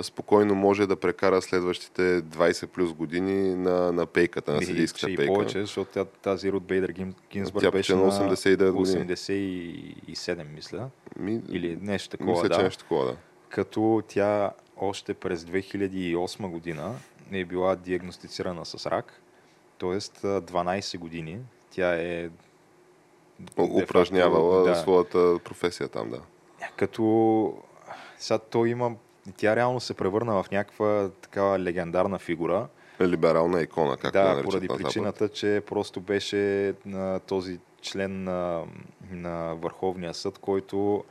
спокойно може да прекара следващите 20 плюс години на, на пейката, на съдийската пейка. И повече, защото тази Рут Бейдер Гинсбърг беше на 89 години. 87, мисля. Ми, Или нещо такова, мисля, да. Че нещо такова, да. Като тя още през 2008 година е била диагностицирана с рак, т.е. 12 години тя е упражнявала да, своята професия там, да. Като сега той има тя реално се превърна в някаква такава легендарна фигура. Либерална икона, как да, да поради причината, че просто беше на този член на, на Върховния съд, който,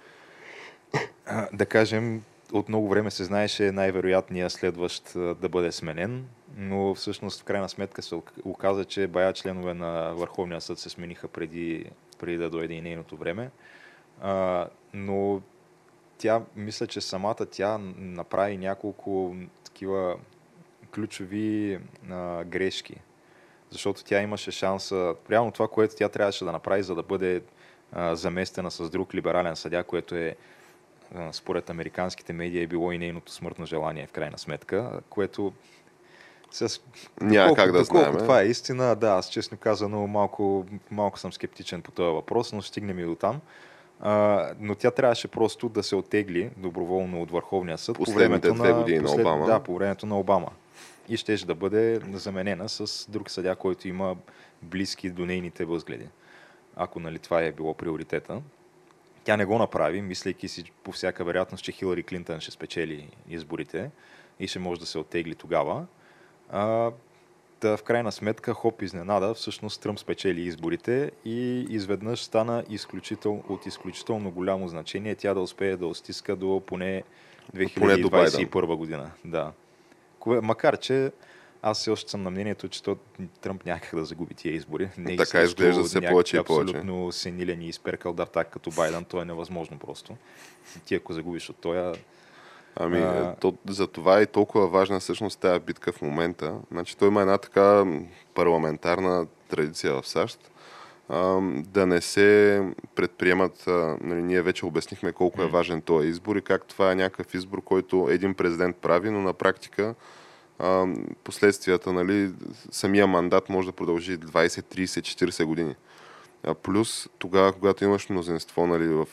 да кажем, от много време се знаеше най-вероятният следващ да бъде сменен, но всъщност в крайна сметка се оказа, че бая членове на Върховния съд се смениха преди, преди да дойде и нейното време. А, но тя, мисля, че самата тя направи няколко такива ключови а, грешки. Защото тя имаше шанса, реално това, което тя трябваше да направи, за да бъде а, заместена с друг либерален съдя, което е а, според американските медии е било и нейното смъртно желание в крайна сметка, което с... Няма колко, как да знаем. Това е истина, да, аз честно казано малко, малко съм скептичен по този въпрос, но стигнем и до там. А, но тя трябваше просто да се отегли доброволно от Върховния съд Последните по две години на, послед... на Обама. Да, по времето на Обама. И щеше да бъде заменена с друг съдя, който има близки до нейните възгледи. Ако нали, това е било приоритета. Тя не го направи, мислейки си по всяка вероятност, че Хилари Клинтън ще спечели изборите и ще може да се оттегли тогава. А, Та в крайна сметка, хоп, изненада, всъщност Тръмп спечели изборите и изведнъж стана изключител, от изключително голямо значение тя да успее да остиска до поне 2021 година. Да. Макар, че аз все още съм на мнението, че то, Тръмп някак да загуби тия избори. Не така изглежда се повече и повече. Абсолютно сенилен и изперкал дартак като Байден, то е невъзможно просто. Ти ако загубиш от този Ами, а... то, за това е толкова важна всъщност тази битка в момента. Значи, той има една така парламентарна традиция в САЩ, да не се предприемат, нали, ние вече обяснихме колко е важен този избор и как това е някакъв избор, който един президент прави, но на практика последствията, нали, самия мандат може да продължи 20, 30, 40 години. А плюс тогава, когато имаш мнозинство нали, в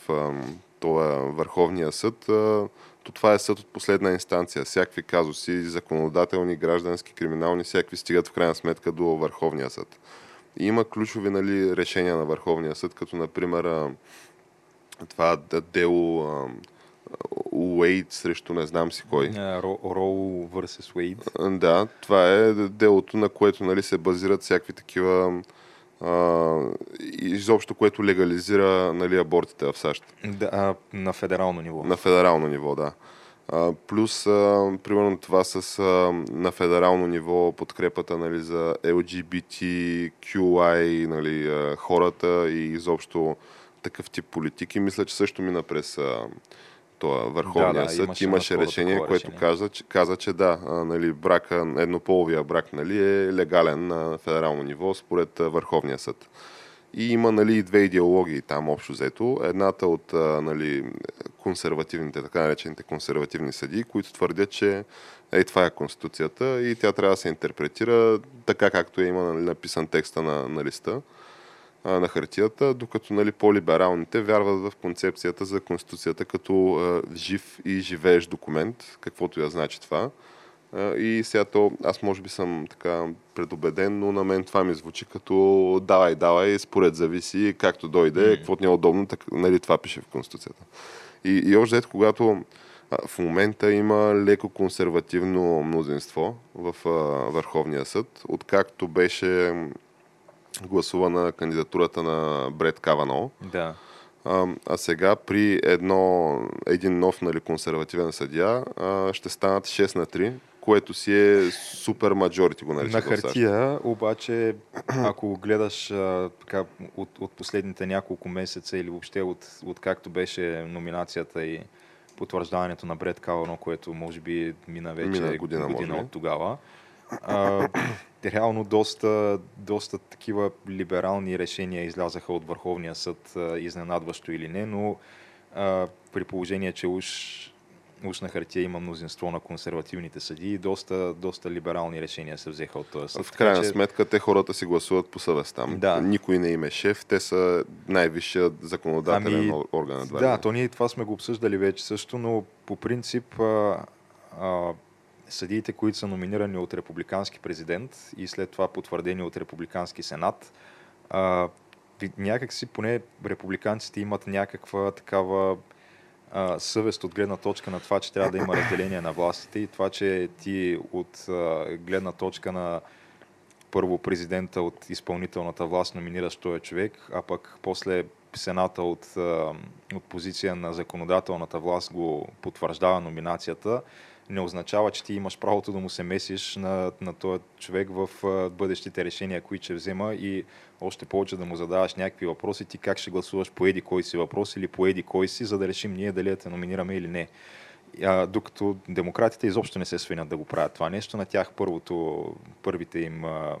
това Върховния съд, а, то това е съд от последна инстанция. Всякакви казуси, законодателни, граждански, криминални, всякакви стигат в крайна сметка до Върховния съд. И има ключови нали, решения на Върховния съд, като например това дело Уейд срещу не знам си кой. Роу vs. Уейд. Да, това е делото, на което нали, се базират всякакви такива изобщо, което легализира нали, абортите в САЩ. Да, на федерално ниво. На федерално ниво, да. А, плюс, а, примерно това с а, на федерално ниво подкрепата нали, за LGBTQI нали, а, хората и изобщо такъв тип политики. Мисля, че също мина през а, това Върховния да, да, съд имаше, имаше решение, което решение. Каза, че, каза, че да, а, нали, брака, еднополовия брак нали, е легален на федерално ниво според Върховния съд. И има нали, две идеологии там общо взето. Едната от нали, консервативните, така наречените консервативни съди, които твърдят, че е, това е Конституцията и тя трябва да се интерпретира така, както е има нали, написан текста на, на листа на хартията, докато нали, по-либералните вярват в концепцията за Конституцията като а, жив и живеещ документ, каквото я значи това. А, и сега то, аз може би съм така предубеден, но на мен това ми звучи като давай, давай, според зависи, както дойде, mm. каквото ни е удобно, так, нали, това пише в Конституцията. И, и още когато в момента има леко консервативно мнозинство в а, Върховния съд, откакто беше гласува на кандидатурата на Бред Кавано. Да. А, а сега при едно, един нов нали, консервативен съдия а, ще станат 6 на 3, което си е супер маджорити го наричат. На хартия, обаче, ако гледаш а, така, от, от последните няколко месеца или въобще от, от както беше номинацията и потвърждаването на Бред Кавано, което може би мина вече Мина година, година може от тогава. А, реално доста, доста такива либерални решения излязаха от Върховния съд, а, изненадващо или не, но а, при положение, че уж, уж на хартия има мнозинство на консервативните съдии, доста, доста либерални решения се взеха от този съд. В крайна че- сметка те хората си гласуват по съвестта. Да. Никой не им е шеф, те са най-висшият законодателен Ами, орган. Да, не. то ние това сме го обсъждали вече също, но по принцип а, а, съдиите, които са номинирани от републикански президент и след това потвърдени от републикански сенат, а, някакси поне републиканците имат някаква такава а, съвест от гледна точка на това, че трябва да има разделение на властите и това, че ти от а, гледна точка на първо президента от изпълнителната власт номинираш този човек, а пък после Сената от, от позиция на законодателната власт го потвърждава номинацията, не означава, че ти имаш правото да му се месиш на, на този човек в а, бъдещите решения, които ще взема и още повече да му задаваш някакви въпроси, ти как ще гласуваш по еди кой си въпрос или по еди кой си, за да решим ние дали да те номинираме или не. А, докато демократите изобщо не се свинят да го правят това нещо, на тях първото, първите им а,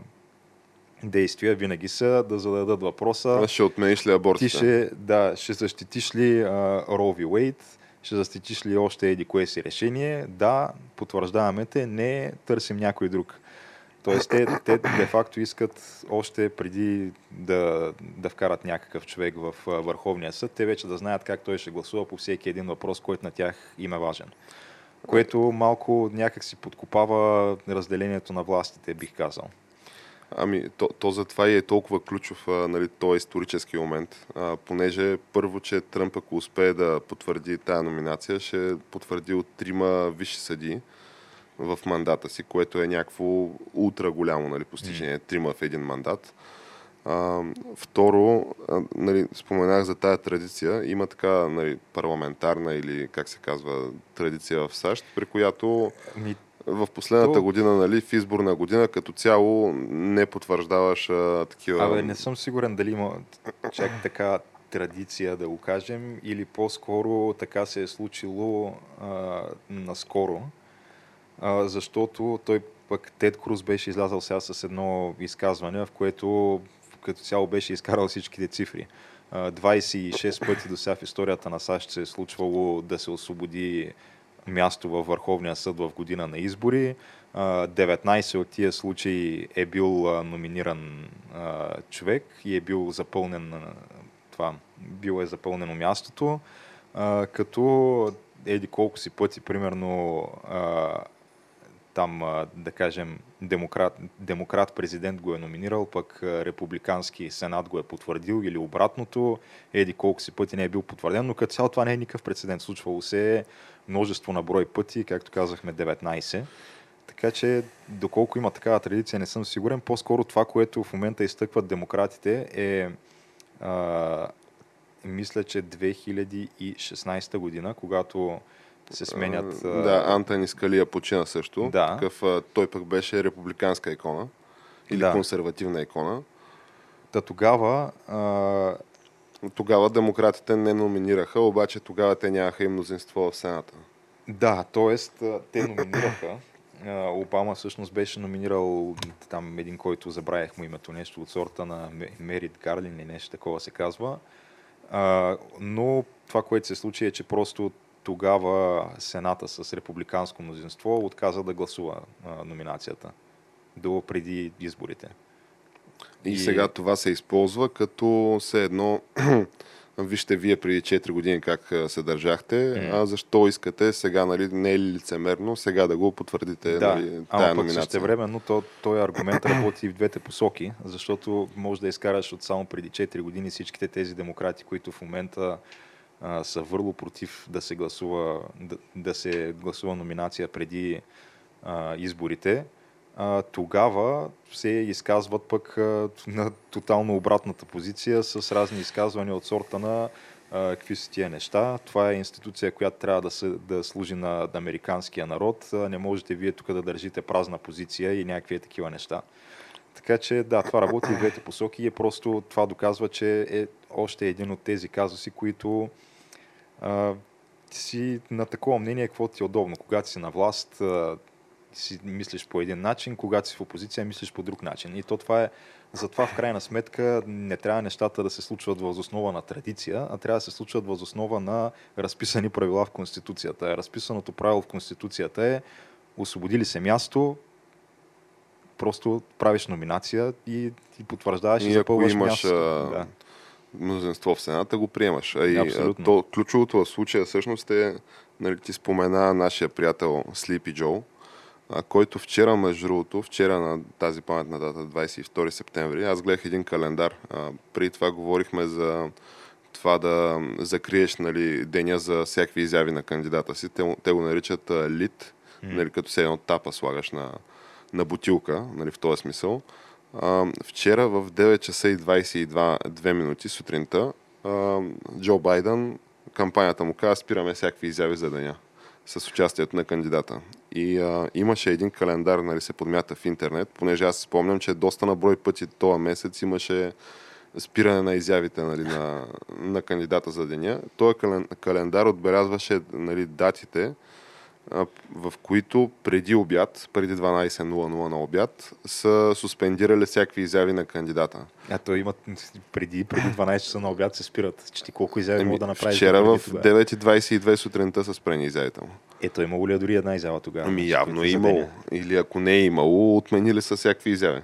действия винаги са да зададат въпроса. А Ще отмениш ли абортите? Ти ще, да, ще защитиш ли Роу Ви Уейт, ще защитиш ли още еди кое си решение, да, потвърждаваме те, не, търсим някой друг. Тоест, те, те де-факто искат още преди да, да вкарат някакъв човек в Върховния съд, те вече да знаят как той ще гласува по всеки един въпрос, който на тях им е важен. Което малко някак си подкопава разделението на властите, бих казал. Ами, то, то затова и е толкова ключов а, нали, този исторически момент, а, понеже първо, че Тръмп, ако успее да потвърди тая номинация, ще потвърди от трима висши съди в мандата си, което е някакво ултра голямо нали, постижение. Трима в един мандат. А, второ, а, нали, споменах за тая традиция. Има така нали, парламентарна или как се казва традиция в САЩ, при която Ми, в последната То- година, нали, в изборна година, като цяло не потвърждаваш а, такива... Абе, не съм сигурен дали има чак така традиция, да го кажем, или по-скоро така се е случило а, наскоро, а, защото той пък Тед Круз беше излязал сега с едно изказване, в което като цяло беше изкарал всичките цифри. А, 26 пъти до сега в историята на САЩ се е случвало да се освободи място във Върховния съд в година на избори. А, 19 от тия случаи е бил номиниран човек и е бил запълнен това, било е запълнено мястото, като еди колко си пъти, примерно, там, да кажем, демократ, демократ президент го е номинирал, пък републикански сенат го е потвърдил или обратното, еди колко си пъти не е бил потвърден, но като цяло това не е никакъв прецедент. Случвало се е множество на брой пъти, както казахме, 19. Така че, доколко има такава традиция, не съм сигурен. По-скоро това, което в момента изтъкват демократите е а, мисля, че 2016 година, когато се сменят... А, Да, Антони Скалия почина също. Да. Такъв, той пък беше републиканска икона. Или Да. консервативна икона. Та тогава а, Тогава демократите не номинираха, обаче тогава те нямаха и мнозинство в Сената. Да, т.е. те номинираха. Обама всъщност беше номинирал там един, който забравях му името, нещо от сорта на Ме- Мерит Гарлин или нещо такова се казва. Но това, което се случи е, че просто тогава Сената с републиканско мнозинство отказа да гласува номинацията до преди изборите. И, И- сега това се използва като все едно вижте вие преди 4 години как се държахте, М. а защо искате сега, нали, не е ли лицемерно, сега да го потвърдите Да, нали, тая ама номинация. същевременно то, този аргумент работи и в двете посоки, защото може да изкараш от само преди 4 години всичките тези демократи, които в момента а, са върло против да се гласува, да, да се гласува номинация преди а, изборите, тогава се изказват пък на тотално обратната позиция с разни изказвания от сорта на какви са тия неща. Това е институция, която трябва да, се, да служи на, на американския народ. Не можете вие тук да държите празна позиция и някакви такива неща. Така че да, това работи в двете посоки и просто това доказва, че е още един от тези казуси, които а, си на такова мнение, какво ти е удобно. Когато си на власт, си мислиш по един начин, когато си в опозиция, мислиш по друг начин. И то това е, затова в крайна сметка не трябва нещата да се случват въз основа на традиция, а трябва да се случват въз основа на разписани правила в Конституцията. Разписаното правило в Конституцията е освободи ли се място, просто правиш номинация и, и потвърждаваш и, И запълваш имаш мястото. а, Да. мнозинство в Сената, го приемаш. А и Абсолютно. то, ключовото в случая всъщност е, нали, ти спомена нашия приятел Слипи Джо, а, който вчера, между другото, вчера на тази паметна дата, 22 септември, аз гледах един календар. А, преди това говорихме за това да закриеш нали, деня за всякакви изяви на кандидата си. Те, те го наричат а, лит, нали, като се едно тапа слагаш на, на бутилка, нали, в този смисъл. А, вчера в 9 часа и 22 2 минути сутринта а, Джо Байден, кампанията му каза, спираме всякакви изяви за деня с участието на кандидата. И а, имаше един календар, нали, се подмята в интернет, понеже аз спомням, че доста на брой пъти този месец имаше спиране на изявите нали, на, на кандидата за деня. Този кален- календар отбелязваше нали, датите, в които преди обяд, преди 12.00 на обяд, са суспендирали всякакви изяви на кандидата. А то имат преди, преди 12 часа на обяд се спират. Че ти колко изяви мога да направиш? вчера в тогава? 9.22 сутринта са спрени изявите му. Ето, имало ли е дори една изява тогава? Ами явно е имало. Или ако не е имало, отменили са всякакви изяви.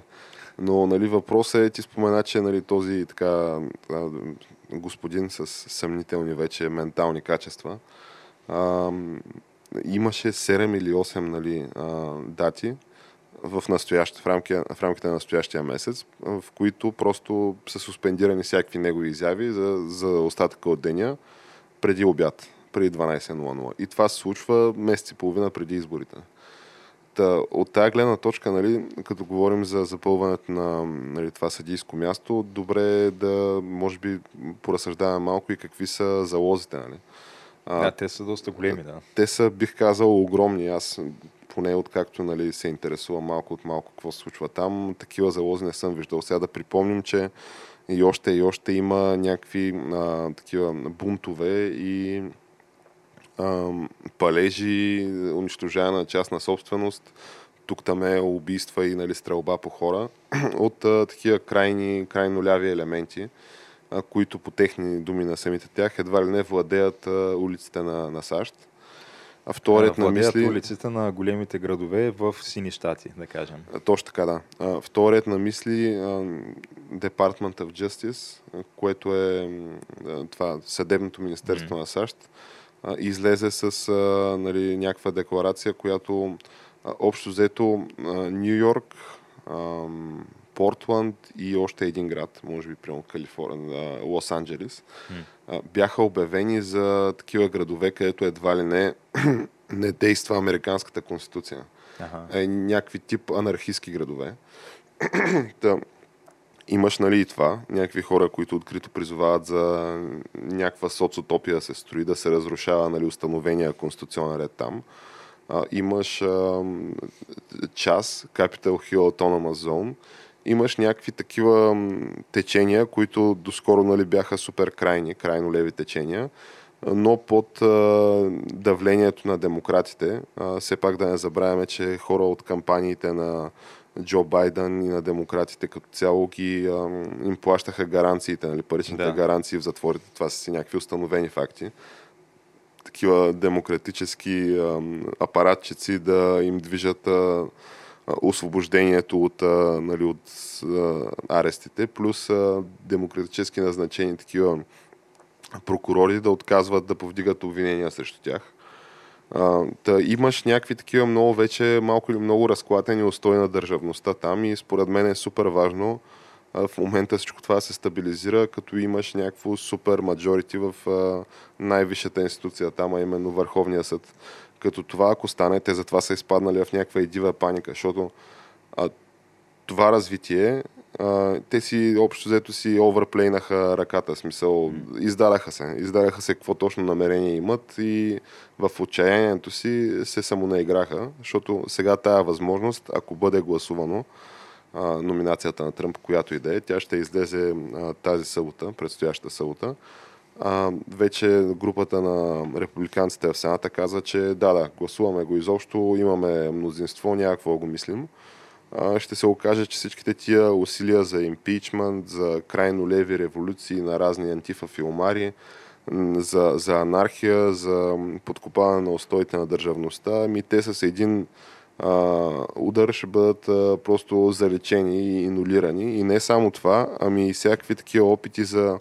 Но нали, въпросът е, ти спомена, че нали, този така, господин с съмнителни вече ментални качества а, имаше 7 или 8 нали, а, дати в, настоящ, в, рамки, в рамките на настоящия месец, в които просто са суспендирани всякакви негови изяви за, за остатъка от деня преди обяд, преди 12.00. И това се случва месец и половина преди изборите. Та, от тази гледна точка, нали, като говорим за запълването на нали, това съдийско място, добре е да, може би, поразсъждаваме малко и какви са залозите. Нали. А, Да, те са доста големи, да. те са, бих казал, огромни. Аз, поне откакто нали, се интересувам малко от малко какво се случва там, такива залози не съм виждал. Сега да припомним, че и още и още има някакви а, такива бунтове и а, палежи, унищожаване на частна собственост, тук там е убийства и нали, стрелба по хора от а, такива крайни, крайно ляви елементи, които по техни думи на самите тях едва ли не владеят улиците на, на САЩ. А вторият на мисли... улиците на големите градове в сини щати, да кажем. Точно така, да. А, Вторият на мисли Department of Justice, което е това съдебното министерство на САЩ, излезе с нали, някаква декларация, която общо взето Нью Йорк, Портланд и още един град, може би прямо Калифорния, Лос Анджелис, бяха обявени за такива градове, където едва ли не не действа американската конституция Ага. е, някакви тип анархистски градове. Та, имаш нали и това, някакви хора, които открито призовават за някаква соцутопия да се строи, да се разрушава нали, установения конституционен ред там. А, имаш а, час, Capital Hill Autonomous Zone, имаш някакви такива течения, които доскоро нали, бяха супер крайни, крайно леви течения, но под а, давлението на демократите. А, все пак да не забравяме, че хора от кампаниите на Джо Байден и на демократите като цяло ги, а, им плащаха гаранциите, нали, паричните Да. гаранции в затворите. Това са си някакви установени факти. Такива демократически а, апаратчици да им движат а, освобождението от, а, нали, от а, арестите, плюс а, демократически назначени такива прокурори да отказват да повдигат обвинения срещу тях. А, та имаш някакви такива много вече малко или много разклатени устои на държавността там и според мен е супер важно а, в момента всичко това се стабилизира, като имаш някакво супер маджорити в а, най-висшата институция там, а именно Върховния съд. Като това, ако стане, те затова са изпаднали в някаква идива паника, защото а, това развитие а, те си общо взето си оверплейнаха ръката, смисъл, издадаха се. Издадаха се какво точно намерение имат и в отчаянието си се самонаиграха, защото сега тая възможност, ако бъде гласувано, а, номинацията на Тръмп, която и да е, тя ще излезе а, тази събота, предстоящата събота. А, вече групата на републиканците в Сената каза, че да, да, гласуваме го изобщо, имаме мнозинство, някакво го мислим ще се окаже, че всичките тия усилия за импичмент, за крайно леви революции на разни антифа филмари, за, за анархия, за подкопаване на устоите на държавността, ми те с един а, удар ще бъдат а, просто залечени и инулирани. И не само това, ами и всякакви такива опити за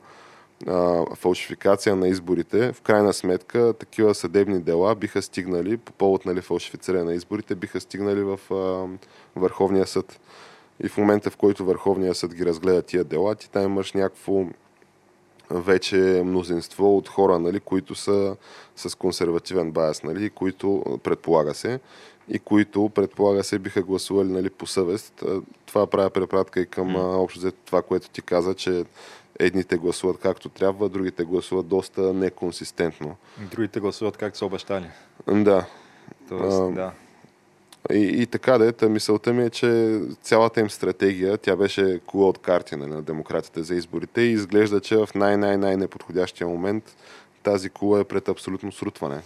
а, фалшификация на изборите, в крайна сметка такива съдебни дела биха стигнали, по повод нали, фалшифициране на изборите, биха стигнали в а, Върховния съд. И в момента, в който Върховния съд ги разгледа тия дела, ти там имаш някакво вече мнозинство от хора, нали, които са с консервативен байс, нали, които предполага се, и които предполага се биха гласували нали, по съвест. Това правя препратка и към mm. общо това, което ти каза, че едните гласуват както трябва, другите гласуват доста неконсистентно. Другите гласуват както са обещали. Да. Тоест, а, да. И, и така да е, мисълта ми е, че цялата им стратегия, тя беше кула от карти нали, на демократите за изборите и изглежда, че в най-най-най-неподходящия момент тази кула е пред абсолютно срутване.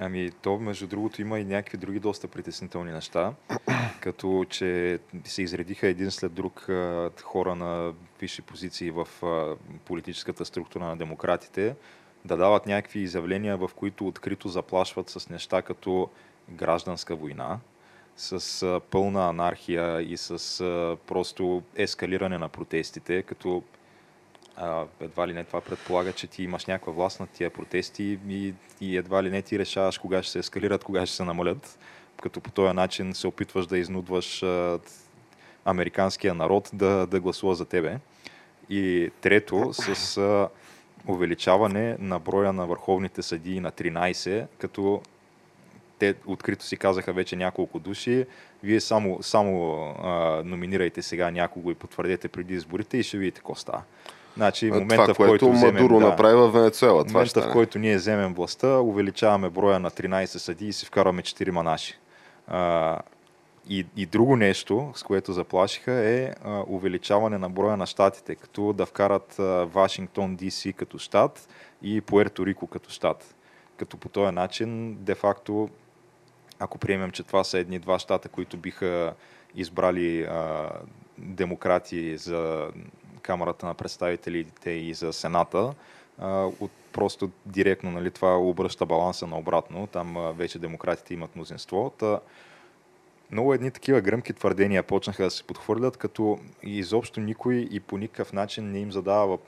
Ами, то, между другото, има и някакви други доста притеснителни неща, като че се изредиха един след друг хора на висши позиции в политическата структура на демократите, да дават някакви изявления, в които открито заплашват с неща като гражданска война, с пълна анархия и с просто ескалиране на протестите, като а, едва ли не това предполага, че ти имаш някаква власт над тия протести и, и едва ли не ти решаваш кога ще се ескалират, кога ще се намалят, като по този начин се опитваш да изнудваш а, американския народ да, да гласува за тебе. И трето, с а, увеличаване на броя на върховните съдии на 13, като те открито си казаха вече няколко души, вие само, само а, номинирайте сега някого и потвърдете преди изборите и ще видите какво става. Значи, момента, това, в който вземем, Мадуро да, направи в Венецуела. Това момента, в който ние вземем властта, увеличаваме броя на 13 съди и си вкарваме 4 наши. А, и, и друго нещо, с което заплашиха, е а, увеличаване на броя на щатите, като да вкарат а, Вашингтон, ДС като щат и Пуерто Рико като щат. Като по този начин, де-факто, ако приемем, че това са едни два щата, които биха избрали а, демократи за Камерата на представителите и за Сената, от просто директно нали, това обръща баланса на обратно. Там вече демократите имат мнозинство. Та, много едни такива гръмки твърдения почнаха да се подхвърлят, като изобщо никой и по никакъв начин не им задава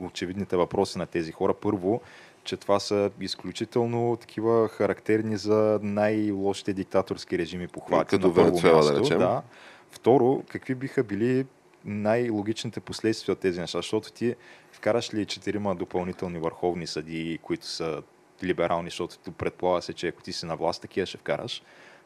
очевидните въпроси на тези хора. Първо, че това са изключително такива характерни за най-лошите диктаторски режими похвати. Като Венецуела, да речем. Да. Второ, какви биха били най-логичните последствия от тези неща, защото ти вкараш ли четирима допълнителни върховни съди, които са либерални, защото предполага се, че ако ти си на власт, такива ще вкараш.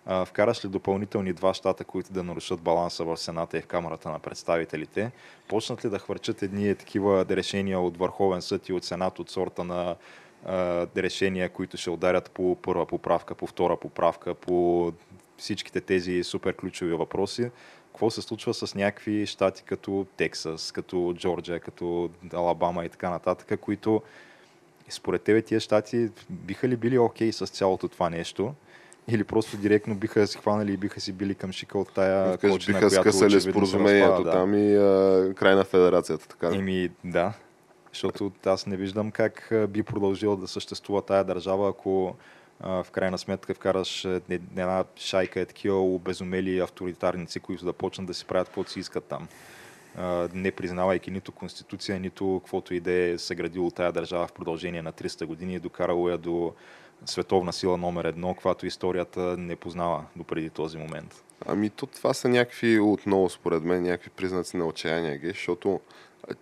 А, вкараш ли допълнителни два щата, които да нарушат баланса в Сената и в Камерата на представителите, почнат ли да хвърчат едни такива решения от Върховен съд и от Сенат от сорта на а, решения, които ще ударят по първа поправка, по втора поправка, по всичките тези супер ключови въпроси, какво се случва с някакви щати като Тексас, като Джорджия, като Алабама и така нататък, които според тебе тия щати биха ли били окей okay с цялото това нещо? Или просто директно биха си хванали и биха си били към шика от тая Кажеш, кочина, биха скъсали споразумението да. там и а, край на федерацията. Така. Еми, да. Защото аз не виждам как би продължила да съществува тая държава, ако в крайна сметка вкараш е, една шайка е такива обезумели авторитарници, които да почнат да си правят каквото си искат там. Не признавайки нито конституция, нито каквото и да е съградило тая държава в продължение на 300 години и докарало я до световна сила номер едно, каквато историята не познава до преди този момент. Ами то това са някакви отново, според мен, някакви признаци на отчаяние, защото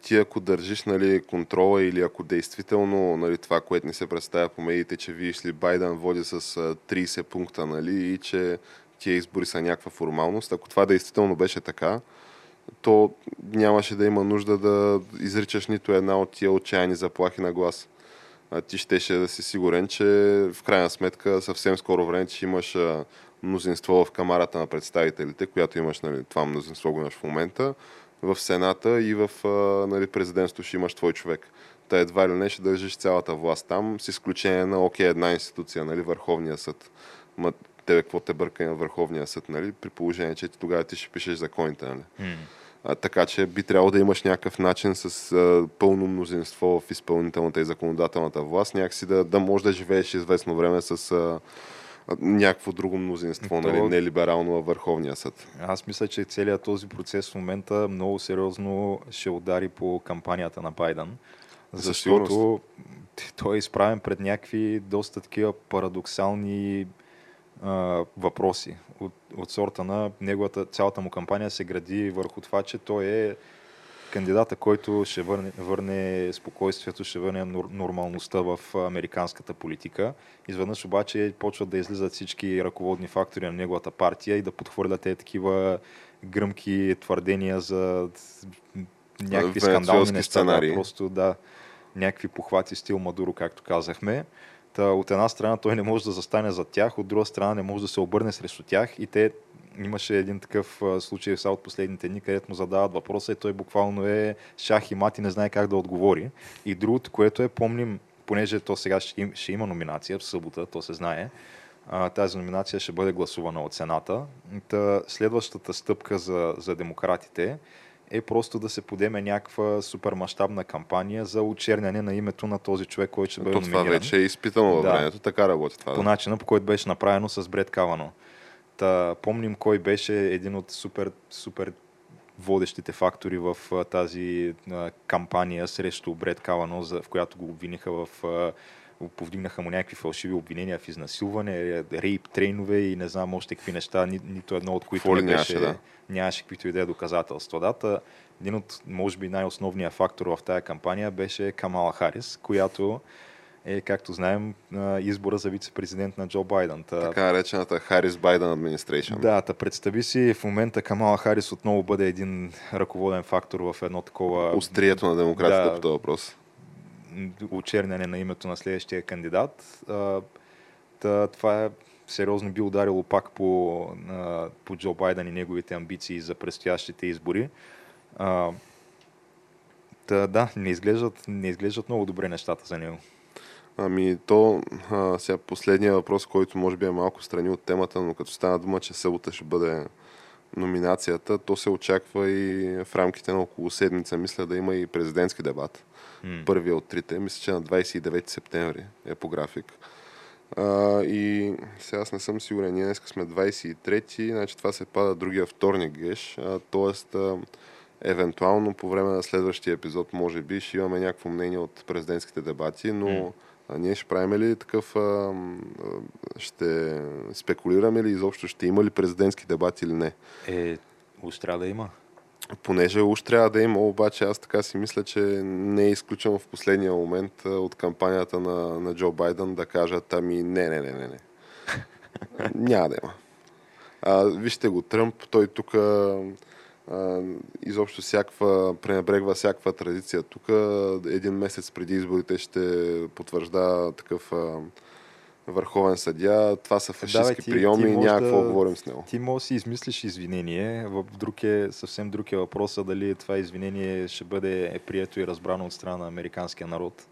ти ако държиш нали, контрола или ако действително нали, това, което ни се представя по медиите, че виж ли Байден води с 30 пункта нали, и че тия избори са някаква формалност, ако това действително беше така, то нямаше да има нужда да изричаш нито една от тия отчаяни заплахи на глас. А ти щеше да си сигурен, че в крайна сметка съвсем скоро време, че имаш мнозинство в камарата на представителите, която имаш нали, това мнозинство го имаш в момента, в Сената и в нали, президентство ще имаш твой човек. Та едва ли не ще държиш цялата власт там, с изключение на окей, една институция, нали, Върховния съд. Ма тебе какво те бърка на Върховния съд, нали, при положение, че тогава ти ще пишеш законите. Нали. Mm. А, така че би трябвало да имаш някакъв начин с а, пълно мнозинство в изпълнителната и законодателната власт, някакси да, да можеш да живееш известно време с а, някакво друго мнозинство, То... нали, нелиберално във Върховния съд. Аз мисля, че целият този процес в момента много сериозно ще удари по кампанията на Байден, защото той е изправен пред някакви доста такива парадоксални а, въпроси от, от сорта на неговата, цялата му кампания се гради върху това, че той е кандидата, който ще върне, върне спокойствието, ще върне нормалността в американската политика. Изведнъж обаче почват да излизат всички ръководни фактори на неговата партия и да подхвърлят те такива гръмки твърдения за някакви скандални неща. Да, просто да, някакви похвати стил Мадуро, както казахме. Та, от една страна той не може да застане за тях, от друга страна не може да се обърне срещу тях и те имаше един такъв случай в от последните дни, където му задават въпроса и той буквално е шах и мати, не знае как да отговори. И другото, което е, помним, понеже то сега ще, ще има номинация в събота, то се знае, а, тази номинация ще бъде гласувана от Сената. Та, следващата стъпка за, за демократите е просто да се подеме някаква супермащабна кампания за очерняне на името на този човек, който ще бъде То номиниран. Това вече е изпитано във да, времето, така работи това. По да. начина, по който беше направено с Бред Кавано. Та, помним кой беше един от супер, супер водещите фактори в тази кампания срещу Бред Кавано, в която го обвиниха в повдигнаха му някакви фалшиви обвинения в изнасилване, рейп трейнове и не знам още какви неща, ни, нито едно от които не беше, нямаше, да. нямаше каквито и да е доказателства. Да, един от, може би, най-основният фактор в тази кампания беше Камала Харис, която е, както знаем, избора за вице-президент на Джо Байден. Та, така наречената Харис Байден администрейшн. Да, та представи си в момента Камала Харис отново бъде един ръководен фактор в едно такова... Острието на демократията да, по този въпрос очерняне на името на следващия кандидат. Та, това е сериозно би ударило пак по, по Джо Байден и неговите амбиции за предстоящите избори. Та, да, не изглеждат, не изглеждат много добре нещата за него. Ами то, а, сега последния въпрос, който може би е малко страни от темата, но като стана дума, че събота ще бъде номинацията, то се очаква и в рамките на около седмица, мисля да има и президентски дебат. Mm. Първия от трите, мисля, че на 29 септември е по график. А, и сега аз не съм сигурен, ние днес сме 23, значи това се пада другия вторник геш, а, т.е. евентуално по време на следващия епизод, може би, ще имаме някакво мнение от президентските дебати, но mm. А ние ще правим ли такъв, а, ще спекулираме ли изобщо, ще има ли президентски дебати или не? Е, уж трябва да има. Понеже уж трябва да има, обаче аз така си мисля, че не е изключено в последния момент от кампанията на, на Джо Байден да кажат ами не, не, не, не, не. Няма да има. А, вижте го, Тръмп, той тук изобщо всякаква, пренебрегва всякаква традиция. Тук един месец преди изборите ще потвържда такъв а, върховен съдя. Това са фашистски да, приеми и няма какво да говорим с него. Ти може да си измислиш извинение. В друг е, съвсем друг е въпроса дали това извинение ще бъде прието и разбрано от страна на американския народ,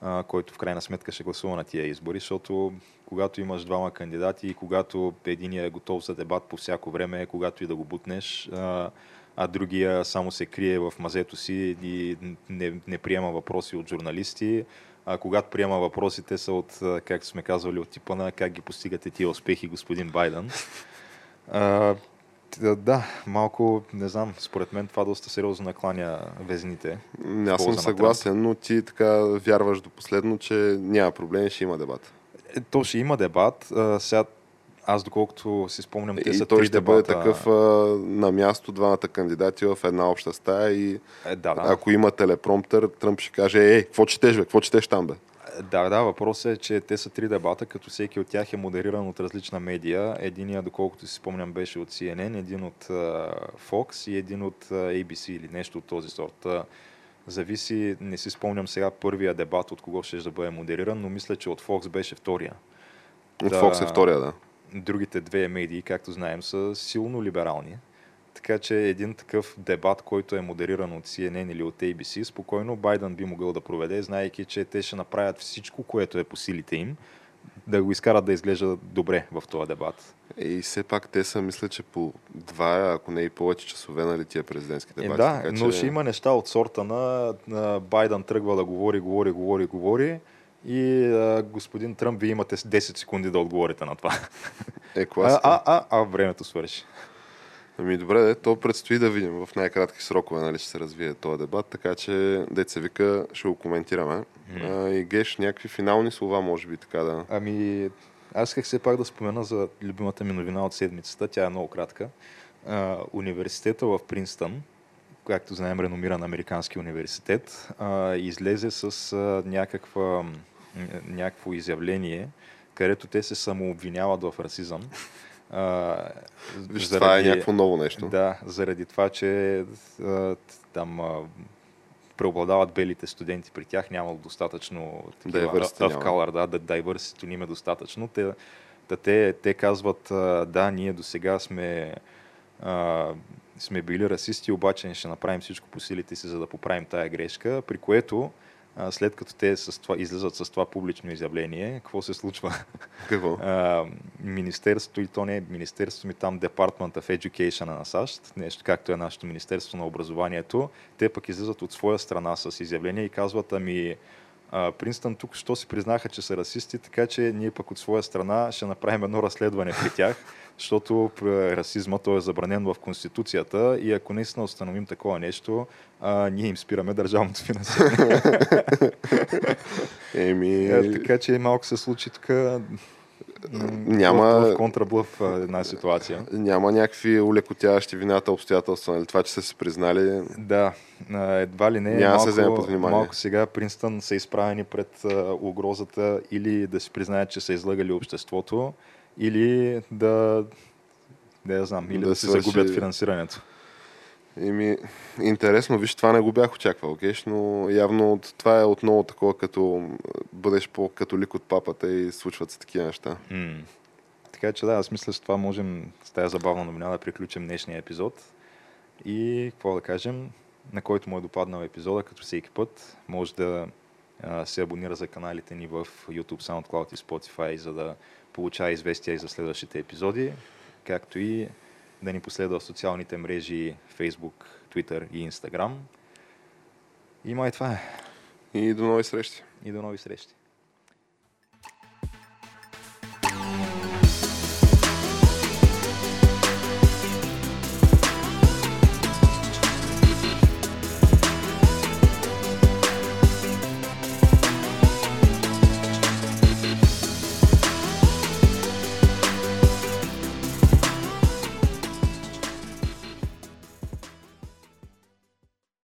а, който в крайна сметка ще гласува на тия избори, защото когато имаш двама кандидати и когато единия е готов за дебат по всяко време, когато и да го бутнеш, а, а другия само се крие в мазето си и не, не приема въпроси от журналисти, а когато приема въпросите са от, както сме казвали, от типа на как ги постигате тия успехи, господин Байден. А, да, малко, не знам, според мен това доста сериозно накланя везните. Аз съм съгласен, но ти така вярваш до последно, че няма проблем, ще има дебат. Е, то ще има дебат. Сега аз доколкото си спомням, те и са той три ще дебата. бъде такъв а, на място двамата кандидати в една обща стая и е, да, да. ако има телепромтър, Тръмп ще каже, ей, какво четеш, бе? Какво четеш там, бе? Да, да, въпросът е, че те са три дебата, като всеки от тях е модериран от различна медия. Единия, доколкото си спомням, беше от CNN, един от uh, Fox и един от uh, ABC или нещо от този сорт. Uh, зависи, не си спомням сега първия дебат от кого ще да бъде модериран, но мисля, че от Fox беше втория. От да, Fox е втория, да. Другите две медии, както знаем, са силно либерални. Така че един такъв дебат, който е модериран от CNN или от ABC, спокойно Байден би могъл да проведе, знаеки, че те ще направят всичко, което е по силите им, да го изкарат да изглежда добре в този дебат. И все пак те са, мисля, че по два, ако не и повече часове, нали, тия президентски е, дебати. Е, да, така, но че... ще има неща от сорта на, на Байден тръгва да говори, говори, говори, говори и а, господин Тръмп, вие имате 10 секунди да отговорите на това. Е, класика. А, а, а, а времето свърши. Ами добре, де, то предстои да видим в най-кратки срокове, нали, ще се развие този дебат, така че деца вика, ще го коментираме. Mm. А, и Геш, някакви финални слова, може би така да. Ами, аз исках все пак да спомена за любимата ми новина от седмицата, тя е много кратка. А, университета в Принстън, както знаем, реномиран американски университет, а, излезе с а, някаква, някакво изявление, където те се самообвиняват в расизъм. А, Виж, заради, това е някакво ново нещо. Да, заради това, че а, там а, преобладават белите студенти при тях, нямало достатъчно такива, of color, да, diversity им е достатъчно. Те, те, те казват, да, ние до сега сме, а, сме били расисти, обаче ще направим всичко по силите си, за да поправим тая грешка, при което след като те с това, излизат с това публично изявление, какво се случва? Какво? А, министерството, и то не е министерство, ми там Department of Education на САЩ, нещо както е нашето Министерство на образованието, те пък излизат от своя страна с изявление и казват, ами Принстън тук що си признаха, че са расисти, така че ние пък от своя страна ще направим едно разследване при тях, защото расизма той е забранен в Конституцията и ако наистина установим такова нещо, а, ние им спираме държавното финансиране. Еми... Е, така че малко се случи тук няма... В, контраблъв една ситуация. Няма някакви улекотяващи вината обстоятелства, нали? Това, че са се признали... Да, едва ли не. Няма малко, се вземе под внимание. Малко сега Принстън са изправени пред угрозата или да си признаят, че са излъгали обществото, или да, да я знам, или да, да си свърши... загубят финансирането. Еми, интересно, виж, това не го бях очаквал, геш, но явно това е отново такова, като бъдеш по-католик от папата и случват се такива неща. Mm. Така че да, аз мисля, с това можем с тази забавна новина да приключим днешния епизод. И какво да кажем, на който му е допаднал епизода, като всеки път, може да а, се абонира за каналите ни в YouTube, SoundCloud и Spotify, за да получава известия и за следващите епизоди, както и да ни последва в социалните мрежи Facebook, Twitter и Instagram. И май това е. И до нови срещи. И до нови срещи.